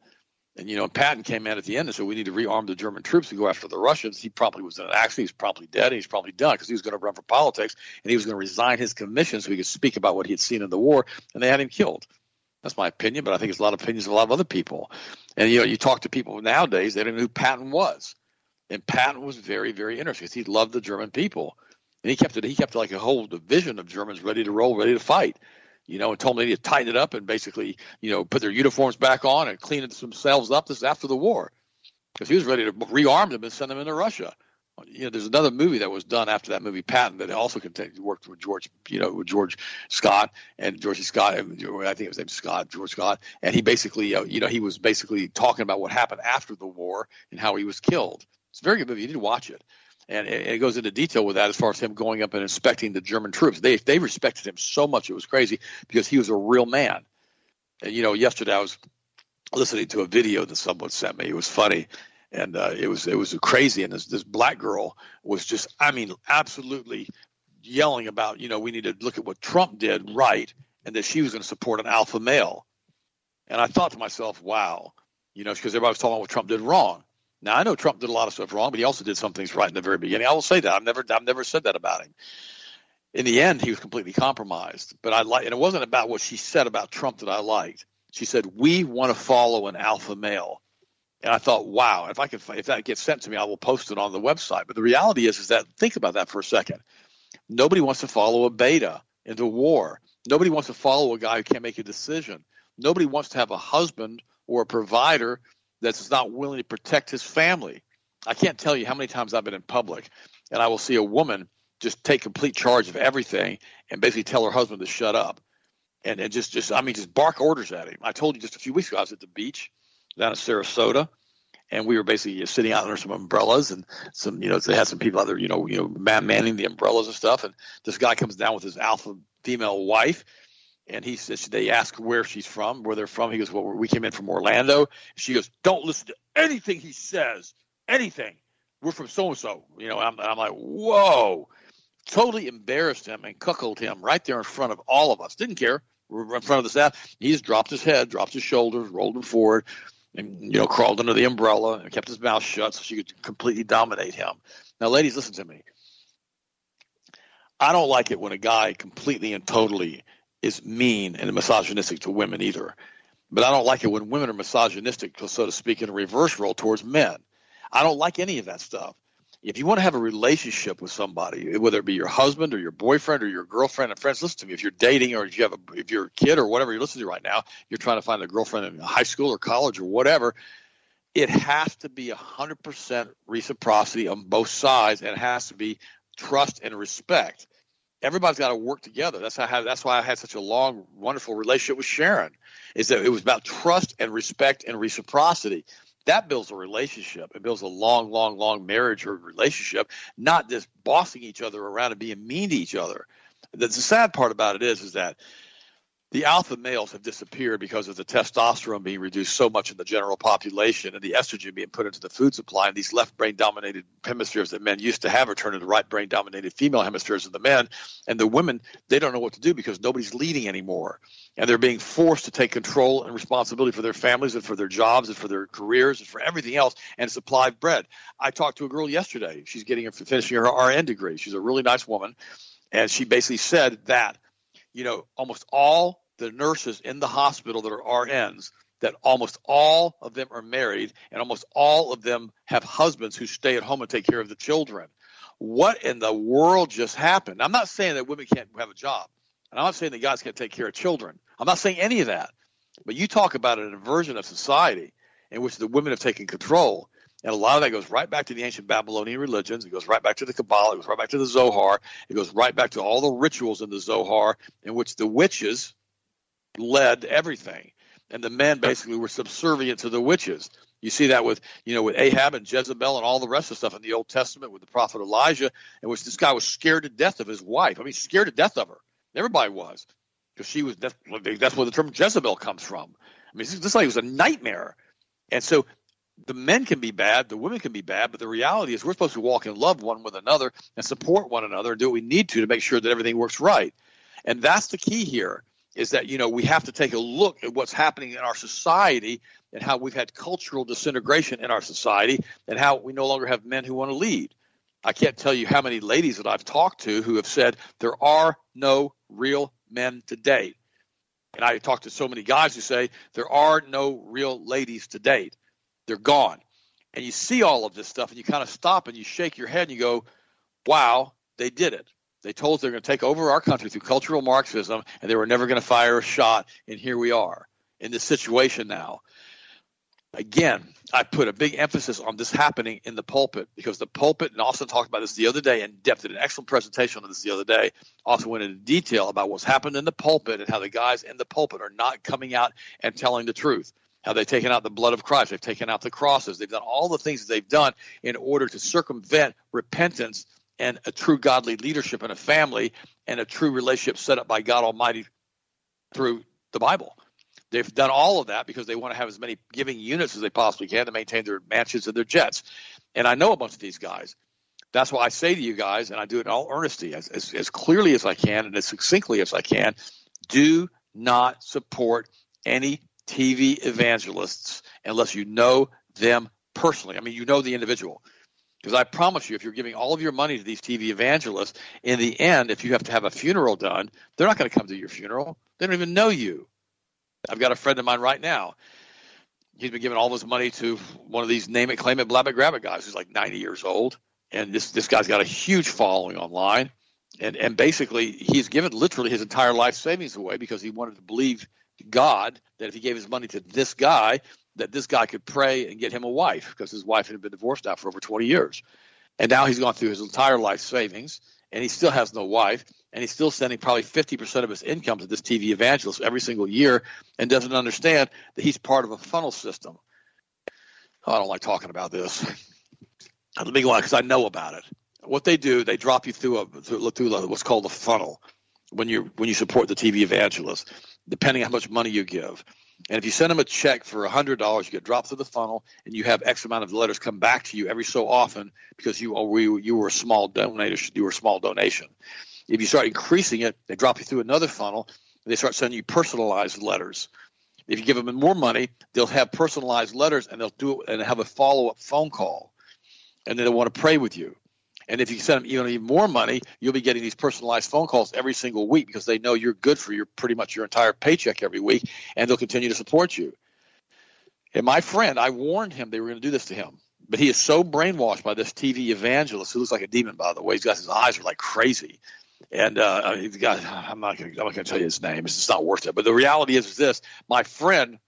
And you know, Patton came in at the end and said we need to rearm the German troops to go after the Russians. He probably was in an accident. He's probably dead. And he's probably done because he was going to run for politics and he was going to resign his commission so he could speak about what he had seen in the war. And they had him killed. That's my opinion, but I think it's a lot of opinions of a lot of other people. And you know, you talk to people nowadays, they don't know who Patton was. And Patton was very, very interesting because he loved the German people and he kept it. He kept like a whole division of Germans ready to roll, ready to fight. You know, and told them they need to tighten it up and basically, you know, put their uniforms back on and clean themselves up. This is after the war, because he was ready to rearm them and send them into Russia. you know, there's another movie that was done after that movie, Patton, that also contained, worked with George, you know, with George Scott and George Scott, I think it was named Scott, George Scott, and he basically, uh, you know, he was basically talking about what happened after the war and how he was killed. It's a very good movie. You need to watch it. And it goes into detail with that as far as him going up and inspecting the German troops. They they respected him so much it was crazy because he was a real man. And you know, yesterday I was listening to a video that someone sent me. It was funny and uh, it was it was crazy. And this this black girl was just, I mean, absolutely yelling about, you know, we need to look at what Trump did right, and that she was going to support an alpha male. And I thought to myself, wow, you know, because everybody was talking about what Trump did wrong. Now I know Trump did a lot of stuff wrong, but he also did some things right in the very beginning. I will say that I've never I've never said that about him. In the end, he was completely compromised. But I like, and it wasn't about what she said about Trump that I liked. She said, "We want to follow an alpha male." And I thought, wow, if I can, if that gets sent to me, I will post it on the website. But the reality is, is that think about that for a second. Nobody wants to follow a beta into war. Nobody wants to follow a guy who can't make a decision. Nobody wants to have a husband or a provider that's not willing to protect his family. I can't tell you how many times I've been in public and I will see a woman just take complete charge of everything and basically tell her husband to shut up. And, and just, just, I mean, just bark orders at him. I told you just a few weeks ago, I was at the beach down in Sarasota, and we were basically sitting out under some umbrellas and some, you know, they had some people out there, you know, you know, man, manning the umbrellas and stuff. And this guy comes down with his alpha female wife, and he says they ask where she's from, where they're from. He goes, well, we came in from Orlando. She goes, don't listen to anything he says, anything. We're from so and so, you know. I'm, I'm like, whoa, totally embarrassed him and cuckolded him right there in front of all of us. Didn't care. We're in front of the staff. He just dropped his head, dropped his shoulders, rolled him forward, and you know crawled under the umbrella and kept his mouth shut so she could completely dominate him. Now, ladies, listen to me. I don't like it when a guy completely and totally is mean and misogynistic to women either. But I don't like it when women are misogynistic, so to speak, in a reverse role towards men. I don't like any of that stuff if you want to have a relationship with somebody, whether it be your husband or your boyfriend or your girlfriend and friends, listen to me. If you're dating or if you have a, if you're a kid or whatever you're listening to right now, you're trying to find a girlfriend in high school or college or whatever. It has to be 100% reciprocity on both sides, and it has to be trust and respect. Everybody's got to work together. That's how had, that's why I had such a long, wonderful relationship with Sharon. Is that it was about trust and respect and reciprocity that builds a relationship. It builds a long, long, long marriage or relationship, not just bossing each other around and being mean to each other. The, the sad part about it is, is that the alpha males have disappeared because of the testosterone being reduced so much in the general population and the estrogen being put into the food supply and these left brain dominated hemispheres that men used to have are turned into right brain dominated female hemispheres of the men. And the women they don't know what to do because nobody's leading anymore. And they're being forced to take control and responsibility for their families and for their jobs and for their careers and for everything else and supply bread. I talked to a girl yesterday. She's getting her finishing her rn degree. She's a really nice woman. And she basically said that you know almost all the nurses in the hospital that are RNs that almost all of them are married and almost all of them have husbands who stay at home and take care of the children. What in the world just happened? I'm not saying that women can't have a job. And I'm not saying that guys can't take care of children. I'm not saying any of that. But you talk about an inversion of society in which the women have taken control. And a lot of that goes right back to the ancient Babylonian religions. It goes right back to the Kabbalah. It goes right back to the Zohar. It goes right back to all the rituals in the Zohar in which the witches, led everything. And the men basically were subservient to the witches. You see that with you know with Ahab and Jezebel and all the rest of the stuff in the Old Testament with the prophet Elijah, in which this guy was scared to death of his wife. I mean, scared to death of her. Everybody was, because she was. That's, that's where the term Jezebel comes from. I mean, this, this lady was a nightmare. And so the men can be bad, the women can be bad, but the reality is we're supposed to walk in love one with another and support one another and do what we need to to make sure that everything works right. And that's the key here is that you know we have to take a look at what's happening in our society and how we've had cultural disintegration in our society and how we no longer have men who want to lead. I can't tell you how many ladies that I've talked to who have said there are no real men today. And I talked to so many guys who say there are no real ladies to date. They're gone. And you see all of this stuff and you kind of stop and you shake your head and you go, wow, they did it. They told us they're going to take over our country through cultural Marxism, and they were never going to fire a shot. And here we are in this situation now. Again, I put a big emphasis on this happening in the pulpit because the pulpit, and Austin talked about this the other day in depth, did an excellent presentation on this the other day. Also went into detail about what's happened in the pulpit and how the guys in the pulpit are not coming out and telling the truth. How they've taken out the blood of Christ, they've taken out the crosses, they've done all the things that they've done in order to circumvent repentance and a true godly leadership in a family and a true relationship set up by God Almighty through the Bible. They've done all of that because they want to have as many giving units as they possibly can to maintain their mansions and their jets. And I know a bunch of these guys. That's why I say to you guys, and I do it in all earnesty, as, as, as clearly as I can and as succinctly as I can, do not support any TV evangelists unless you know them personally. I mean, you know the individual. Because I promise you, if you're giving all of your money to these TV evangelists, in the end, if you have to have a funeral done, they're not going to come to your funeral. They don't even know you. I've got a friend of mine right now. He's been giving all his money to one of these name it, claim it, blab it, grab it guys who's like 90 years old. And this, this guy's got a huge following online. And, and basically, he's given literally his entire life savings away because he wanted to believe God that if he gave his money to this guy, that this guy could pray and get him a wife because his wife had been divorced now for over 20 years. And now he's gone through his entire life savings and he still has no wife and he's still sending probably 50% of his income to this TV evangelist every single year and doesn't understand that he's part of a funnel system. Oh, I don't like talking about this. Let me go on because I know about it. What they do, they drop you through a through, what's called a funnel when you when you support the TV evangelist, depending on how much money you give. And if you send them a check for $100, you get dropped through the funnel, and you have X amount of letters come back to you every so often because you you were a small donation. You were a small donation. If you start increasing it, they drop you through another funnel, and they start sending you personalized letters. If you give them more money, they'll have personalized letters, and they'll do it and have a follow up phone call, and then they'll want to pray with you. And if you send them even, more money, you'll be getting these personalized phone calls every single week because they know you're good for your pretty much your entire paycheck every week, and they'll continue to support you. And my friend, I warned him they were going to do this to him, but he is so brainwashed by this TV evangelist who looks like a demon, by the way. He's got his eyes are like crazy, and uh, he's got. I'm not going to tell you his name. It's not worth it. But the reality is this: my friend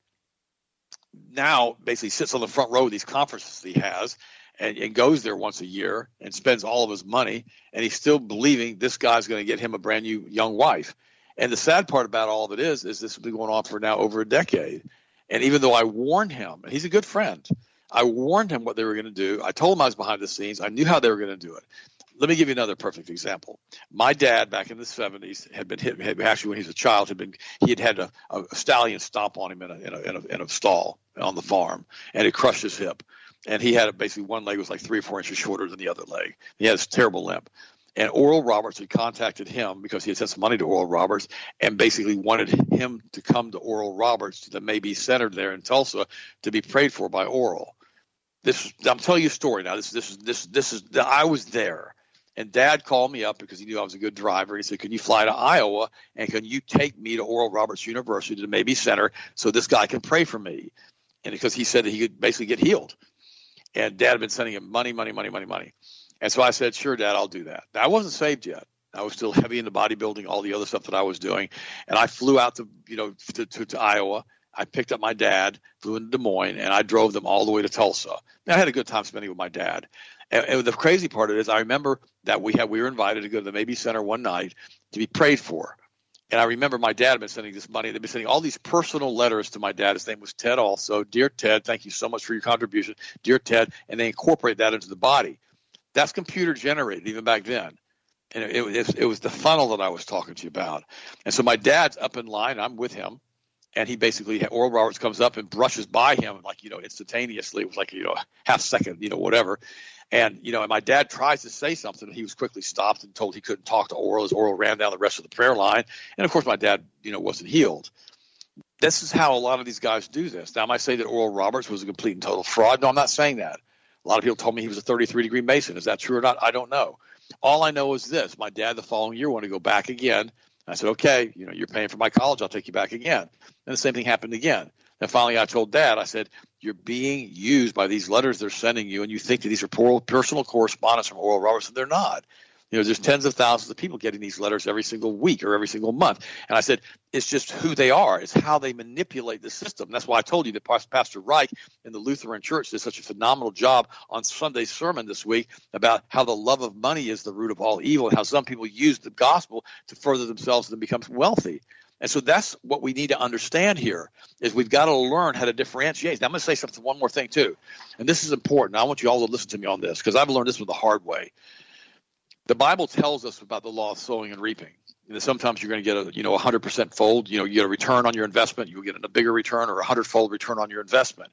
now basically sits on the front row of these conferences he has and, and, goes there once a year and spends all of his money, and he's still believing this guy's going to get him a brand new young wife. And the sad part about all of it is, is this has been going on for now over a decade. And even though I warned him, and he's a good friend, I warned him what they were going to do. I told him I was behind the scenes. I knew how they were going to do it. Let me give you another perfect example. My dad, back in the 70s, had been hit. Had, actually, when he was a child, had been he had had a, a stallion stomp on him in a, in a, in a, in a stall on the farm, and it crushed his hip and he had basically one leg was like three or four inches shorter than the other leg. He had this terrible limp. And Oral Roberts had contacted him because he had sent some money to Oral Roberts and basically wanted him to come to Oral Roberts to the Mabee Center there in Tulsa to be prayed for by Oral. This I'm telling you a story now. This this is this this is I was there. And dad called me up because he knew I was a good driver. He said, Can you fly to Iowa and can you take me to Oral Roberts University to the Mabee Center so this guy can pray for me? And because he said that he could basically get healed. And dad had been sending him money, money, money, money, money. And so I said, sure, dad, I'll do that. Now, I wasn't saved yet. I was still heavy into bodybuilding, all the other stuff that I was doing. And I flew out to, you know, to, to, to Iowa. I picked up my dad, flew into Des Moines, and I drove them all the way to Tulsa. Now, I had a good time spending with my dad. And, and the crazy part of it is, I remember that we had we were invited to go to the Mabee Center one night to be prayed for. And I remember my dad had been sending this money. They'd been sending all these personal letters to my dad. His name was Ted also. Dear Ted, thank you so much for your contribution. Dear Ted. And they incorporate that into the body. That's computer generated even back then. And it, it, it was the funnel that I was talking to you about. And so my dad's up in line. I'm with him. And he basically, Oral Roberts comes up and brushes by him, like, you know, instantaneously. It was like, you know, half second, you know, whatever. And you know, and my dad tries to say something, he was quickly stopped and told he couldn't talk to Oral. As Oral ran down the rest of the prayer line, and of course, my dad, you know, wasn't healed. This is how a lot of these guys do this. Now, I might say that Oral Roberts was a complete and total fraud. No, I'm not saying that. A lot of people told me he was a 33 degree Mason. Is that true or not? I don't know. All I know is this: my dad, the following year, wanted to go back again. I said, "Okay, you know, you're paying for my college. I'll take you back again." And the same thing happened again. And finally, I told Dad, I said, "You're being used by these letters they're sending you, and you think that these are personal correspondence from Oral Roberts, and they're not. You know, there's mm-hmm. tens of thousands of people getting these letters every single week or every single month. And I said, it's just who they are. It's how they manipulate the system. That's why I told you that Pastor Reich in the Lutheran Church did such a phenomenal job on Sunday's sermon this week about how the love of money is the root of all evil and how some people use the gospel to further themselves and become wealthy. And so that's what we need to understand here is we've got to learn how to differentiate. Now I'm going to say something one more thing too. And this is important. I want you all to listen to me on this because I've learned this one the hard way the Bible tells us about the law of sowing and reaping. Sometimes you're going to get a you know 100% fold. You know, you get a return on your investment. You'll get a bigger return or a hundredfold return on your investment.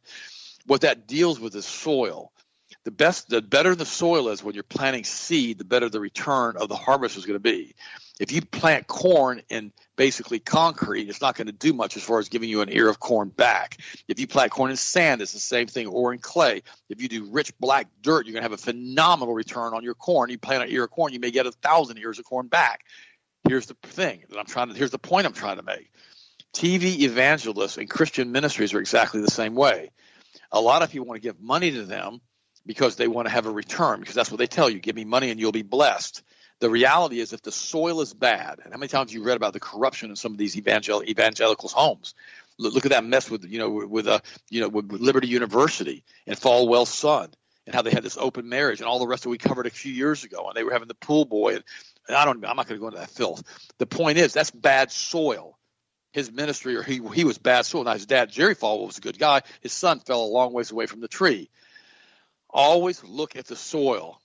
What that deals with is soil. The best, the better the soil is when you're planting seed, the better the return of the harvest is going to be. If you plant corn in basically concrete, it's not going to do much as far as giving you an ear of corn back. If you plant corn in sand, it's the same thing, or in clay. If you do rich black dirt, you're going to have a phenomenal return on your corn. You plant an ear of corn, you may get a thousand ears of corn back. Here's the thing that I'm trying to. Here's the point I'm trying to make. TV evangelists and Christian ministries are exactly the same way. A lot of people want to give money to them because they want to have a return because that's what they tell you. Give me money and you'll be blessed. The reality is, if the soil is bad, and how many times you read about the corruption in some of these evangel- evangelicals' homes? Look, at that mess with you know with a uh, you know with, with Liberty University and Falwell's son, and how they had this open marriage and all the rest that we covered a few years ago, and they were having the pool boy. And, and I don't, I'm not going to go into that filth. The point is, that's bad soil his ministry or he he was bad soil. Now his dad Jerry Falwell was a good guy. His son fell a long ways away from the tree. Always look at the soil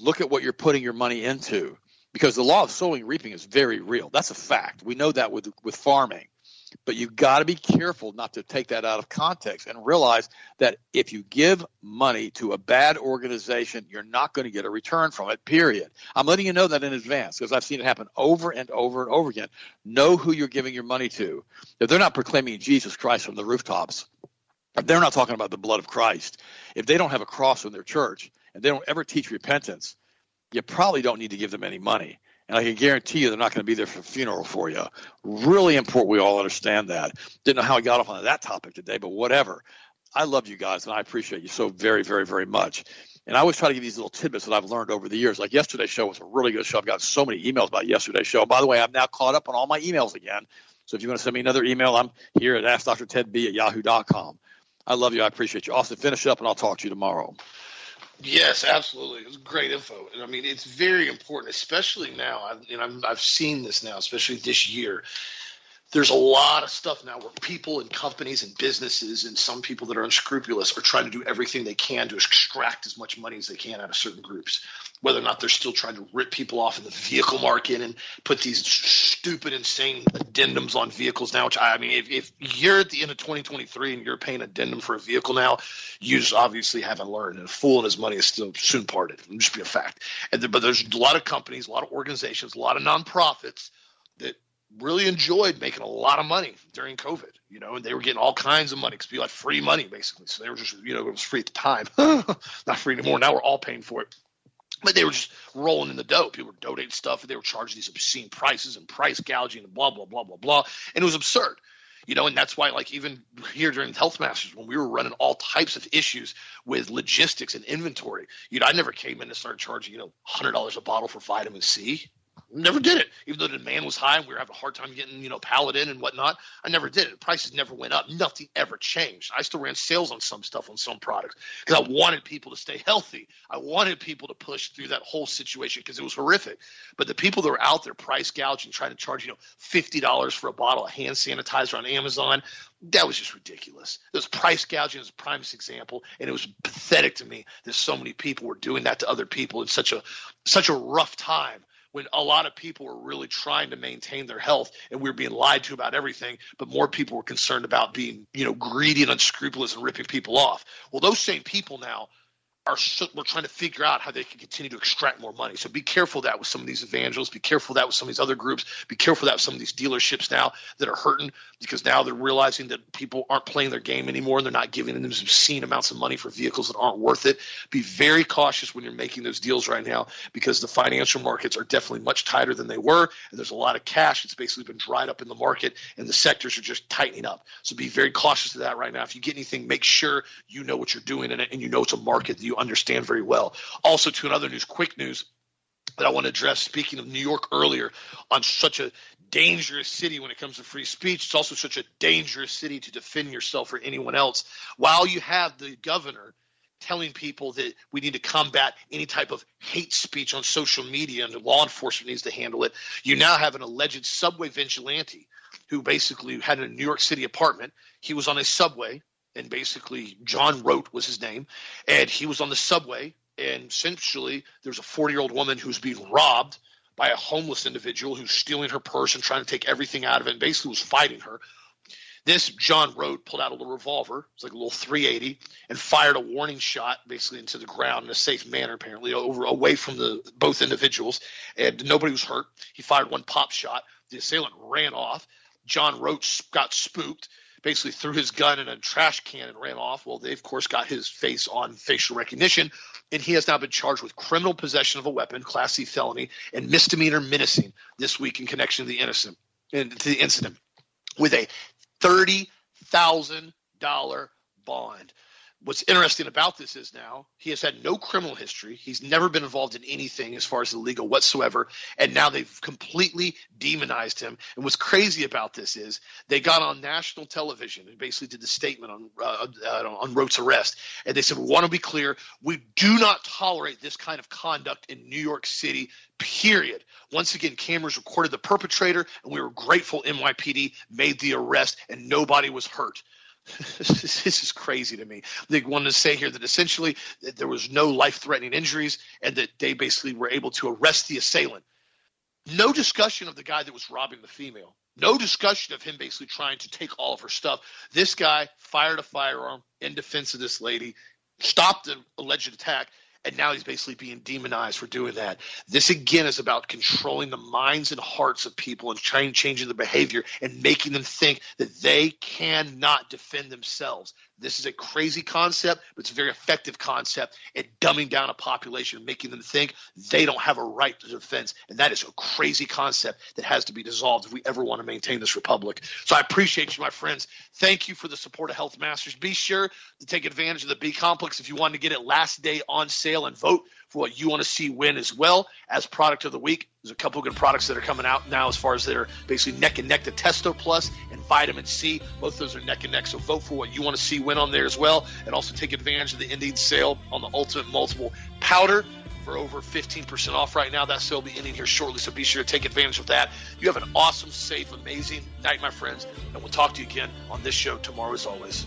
look at what you're putting your money into because the law of sowing and reaping is very real. That's a fact. We know that with with farming. But you've got to be careful not to take that out of context and realize that if you give money to a bad organization, you're not going to get a return from it, period. I'm letting you know that in advance because I've seen it happen over and over and over again. Know who you're giving your money to. If they're not proclaiming Jesus Christ from the rooftops, if they're not talking about the blood of Christ, if they don't have a cross in their church, and they don't ever teach repentance, you probably don't need to give them any money. And I can guarantee you they're not going to be there for a funeral for you. Really important we all understand that. Didn't know how I got off on that topic today, but whatever. I love you guys and I appreciate you so very, very, very much. And I always try to give these little tidbits that I've learned over the years. Like yesterday's show was a really good show. I've got so many emails about yesterday's show. By the way, I'm now caught up on all my emails again. So if you want to send me another email, I'm here at AskDrTedB at yahoo.com. I love you. I appreciate you. Austin, finish up and I'll talk to you tomorrow. Yes, absolutely. It's great info. And I mean, it's very important, especially now. I've, you I've, I've seen this now, especially this year. There's a lot of stuff now where people and companies and businesses and some people that are unscrupulous are trying to do everything they can to extract as much money as they can out of certain groups whether or not they're still trying to rip people off in the vehicle market and put these stupid, insane addendums on vehicles now. Which I, I mean, if, if, you're at the end of 2023 and you're paying addendum for a vehicle now, you just obviously haven't learned. And a fool and his money is still soon parted. It'll just be a fact. And but there's a lot of companies, a lot of organizations, a lot of nonprofits really enjoyed making a lot of money during COVID, you know, and they were getting all kinds of money because people had free money basically. So they were just, you know, it was free at the time, not free anymore. Now we're all paying for it. But they were just rolling in the dough. People were donating stuff, and they were charging these obscene prices and price gouging and blah blah blah blah blah. And it was absurd, you know. And that's why, like, even here during Health Masters, when we were running all types of issues with logistics and inventory, you know, I never came in and started charging, you know, hundred dollars a bottle for vitamin C. Never did it, even though the demand was high and we were having a hard time getting, you know, pallet in and whatnot. I never did it. Prices never went up. Nothing ever changed. I still ran sales on some stuff on some products because I wanted people to stay healthy. I wanted people to push through that whole situation because it was horrific. But the people that were out there price gouging, trying to charge, you know, fifty dollars for a bottle of hand sanitizer on Amazon, that was just ridiculous. This price gouging is a prime example, and it was pathetic to me that so many people were doing that to other people in such a such a rough time when a lot of people were really trying to maintain their health and we were being lied to about everything, but more people were concerned about being, you know, greedy and unscrupulous and ripping people off. Well, those same people now are we're trying to figure out how they can continue to extract more money. So be careful that with some of these evangelists. Be careful that with some of these other groups. Be careful that with some of these dealerships now that are hurting because now they're realizing that people aren't playing their game anymore and they're not giving them obscene amounts of money for vehicles that aren't worth it. Be very cautious when you're making those deals right now because the financial markets are definitely much tighter than they were and there's a lot of cash that's basically been dried up in the market and the sectors are just tightening up. So be very cautious of that right now. If you get anything, make sure you know what you're doing and you know it's a market that you you understand very well. Also, to another news, quick news. that I want to address. Speaking of New York earlier, on such a dangerous city when it comes to free speech, it's also such a dangerous city to defend yourself or anyone else. While you have the governor telling people that we need to combat any type of hate speech on social media and law enforcement needs to handle it, you now have an alleged subway vigilante who basically had a New York City apartment. He was on a subway, and basically John Rote was his name, and he was on the subway and essentially there's a 40 year old woman who's being robbed by a homeless individual who's stealing her purse and trying to take everything out of it and basically was fighting her. This John Rote pulled out a little revolver, it's like a little 380, and fired a warning shot basically into the ground in a safe manner, apparently over away from the both individuals, and nobody was hurt. He fired one pop shot. The assailant ran off. John Roach got spooked basically threw his gun in a trash can and ran off. Well, they, of course, got his face on facial recognition, and he has now been charged with criminal possession of a weapon, Class C felony, and misdemeanor menacing this week in connection to the innocent to the incident with a thirty thousand dollar bond what's interesting about this is now he has had no criminal history. He's never been involved in anything as far as illegal whatsoever. And now they've completely demonized him. And what's crazy about this is they got on national television and basically did the statement on uh, uh, on Rote's arrest. And they said, we want to be clear. We do not tolerate this kind of conduct in New York City, period. Once again, cameras recorded the perpetrator, and we were grateful NYPD made the arrest and nobody was hurt. this is crazy to me. They wanted to say here that essentially that there was no life-threatening injuries and that they basically were able to arrest the assailant. No discussion of the guy that was robbing the female. No discussion of him basically trying to take all of her stuff. This guy fired a firearm in defense of this lady, stopped the alleged attack, and now he's basically being demonized for doing that. This again is about controlling the minds and hearts of people and trying changing the behavior and making them think that they cannot defend themselves. This is a crazy concept, but it's a very effective concept at dumbing down a population, making them think they don't have a right to defense. And that is a crazy concept that has to be dissolved if we ever want to maintain this republic. So I appreciate you, my friends. Thank you for the support of Health Masters. Be sure to take advantage of the B complex if you want to get it last day on sale and vote for what you want to see win as well as product of the week. There's a couple of good products that are coming out now as far as that are basically neck and neck to Testo Plus and Vitamin C. Both those are neck and neck. So vote for what you want to see win on there as well. And also take advantage of the ending sale on the Ultimate Multiple Powder for over 15% off right now. That sale will be ending here shortly, so be sure to take advantage of that. You have an awesome, safe, amazing night, my friends, and we'll talk to you again on this show tomorrow as always.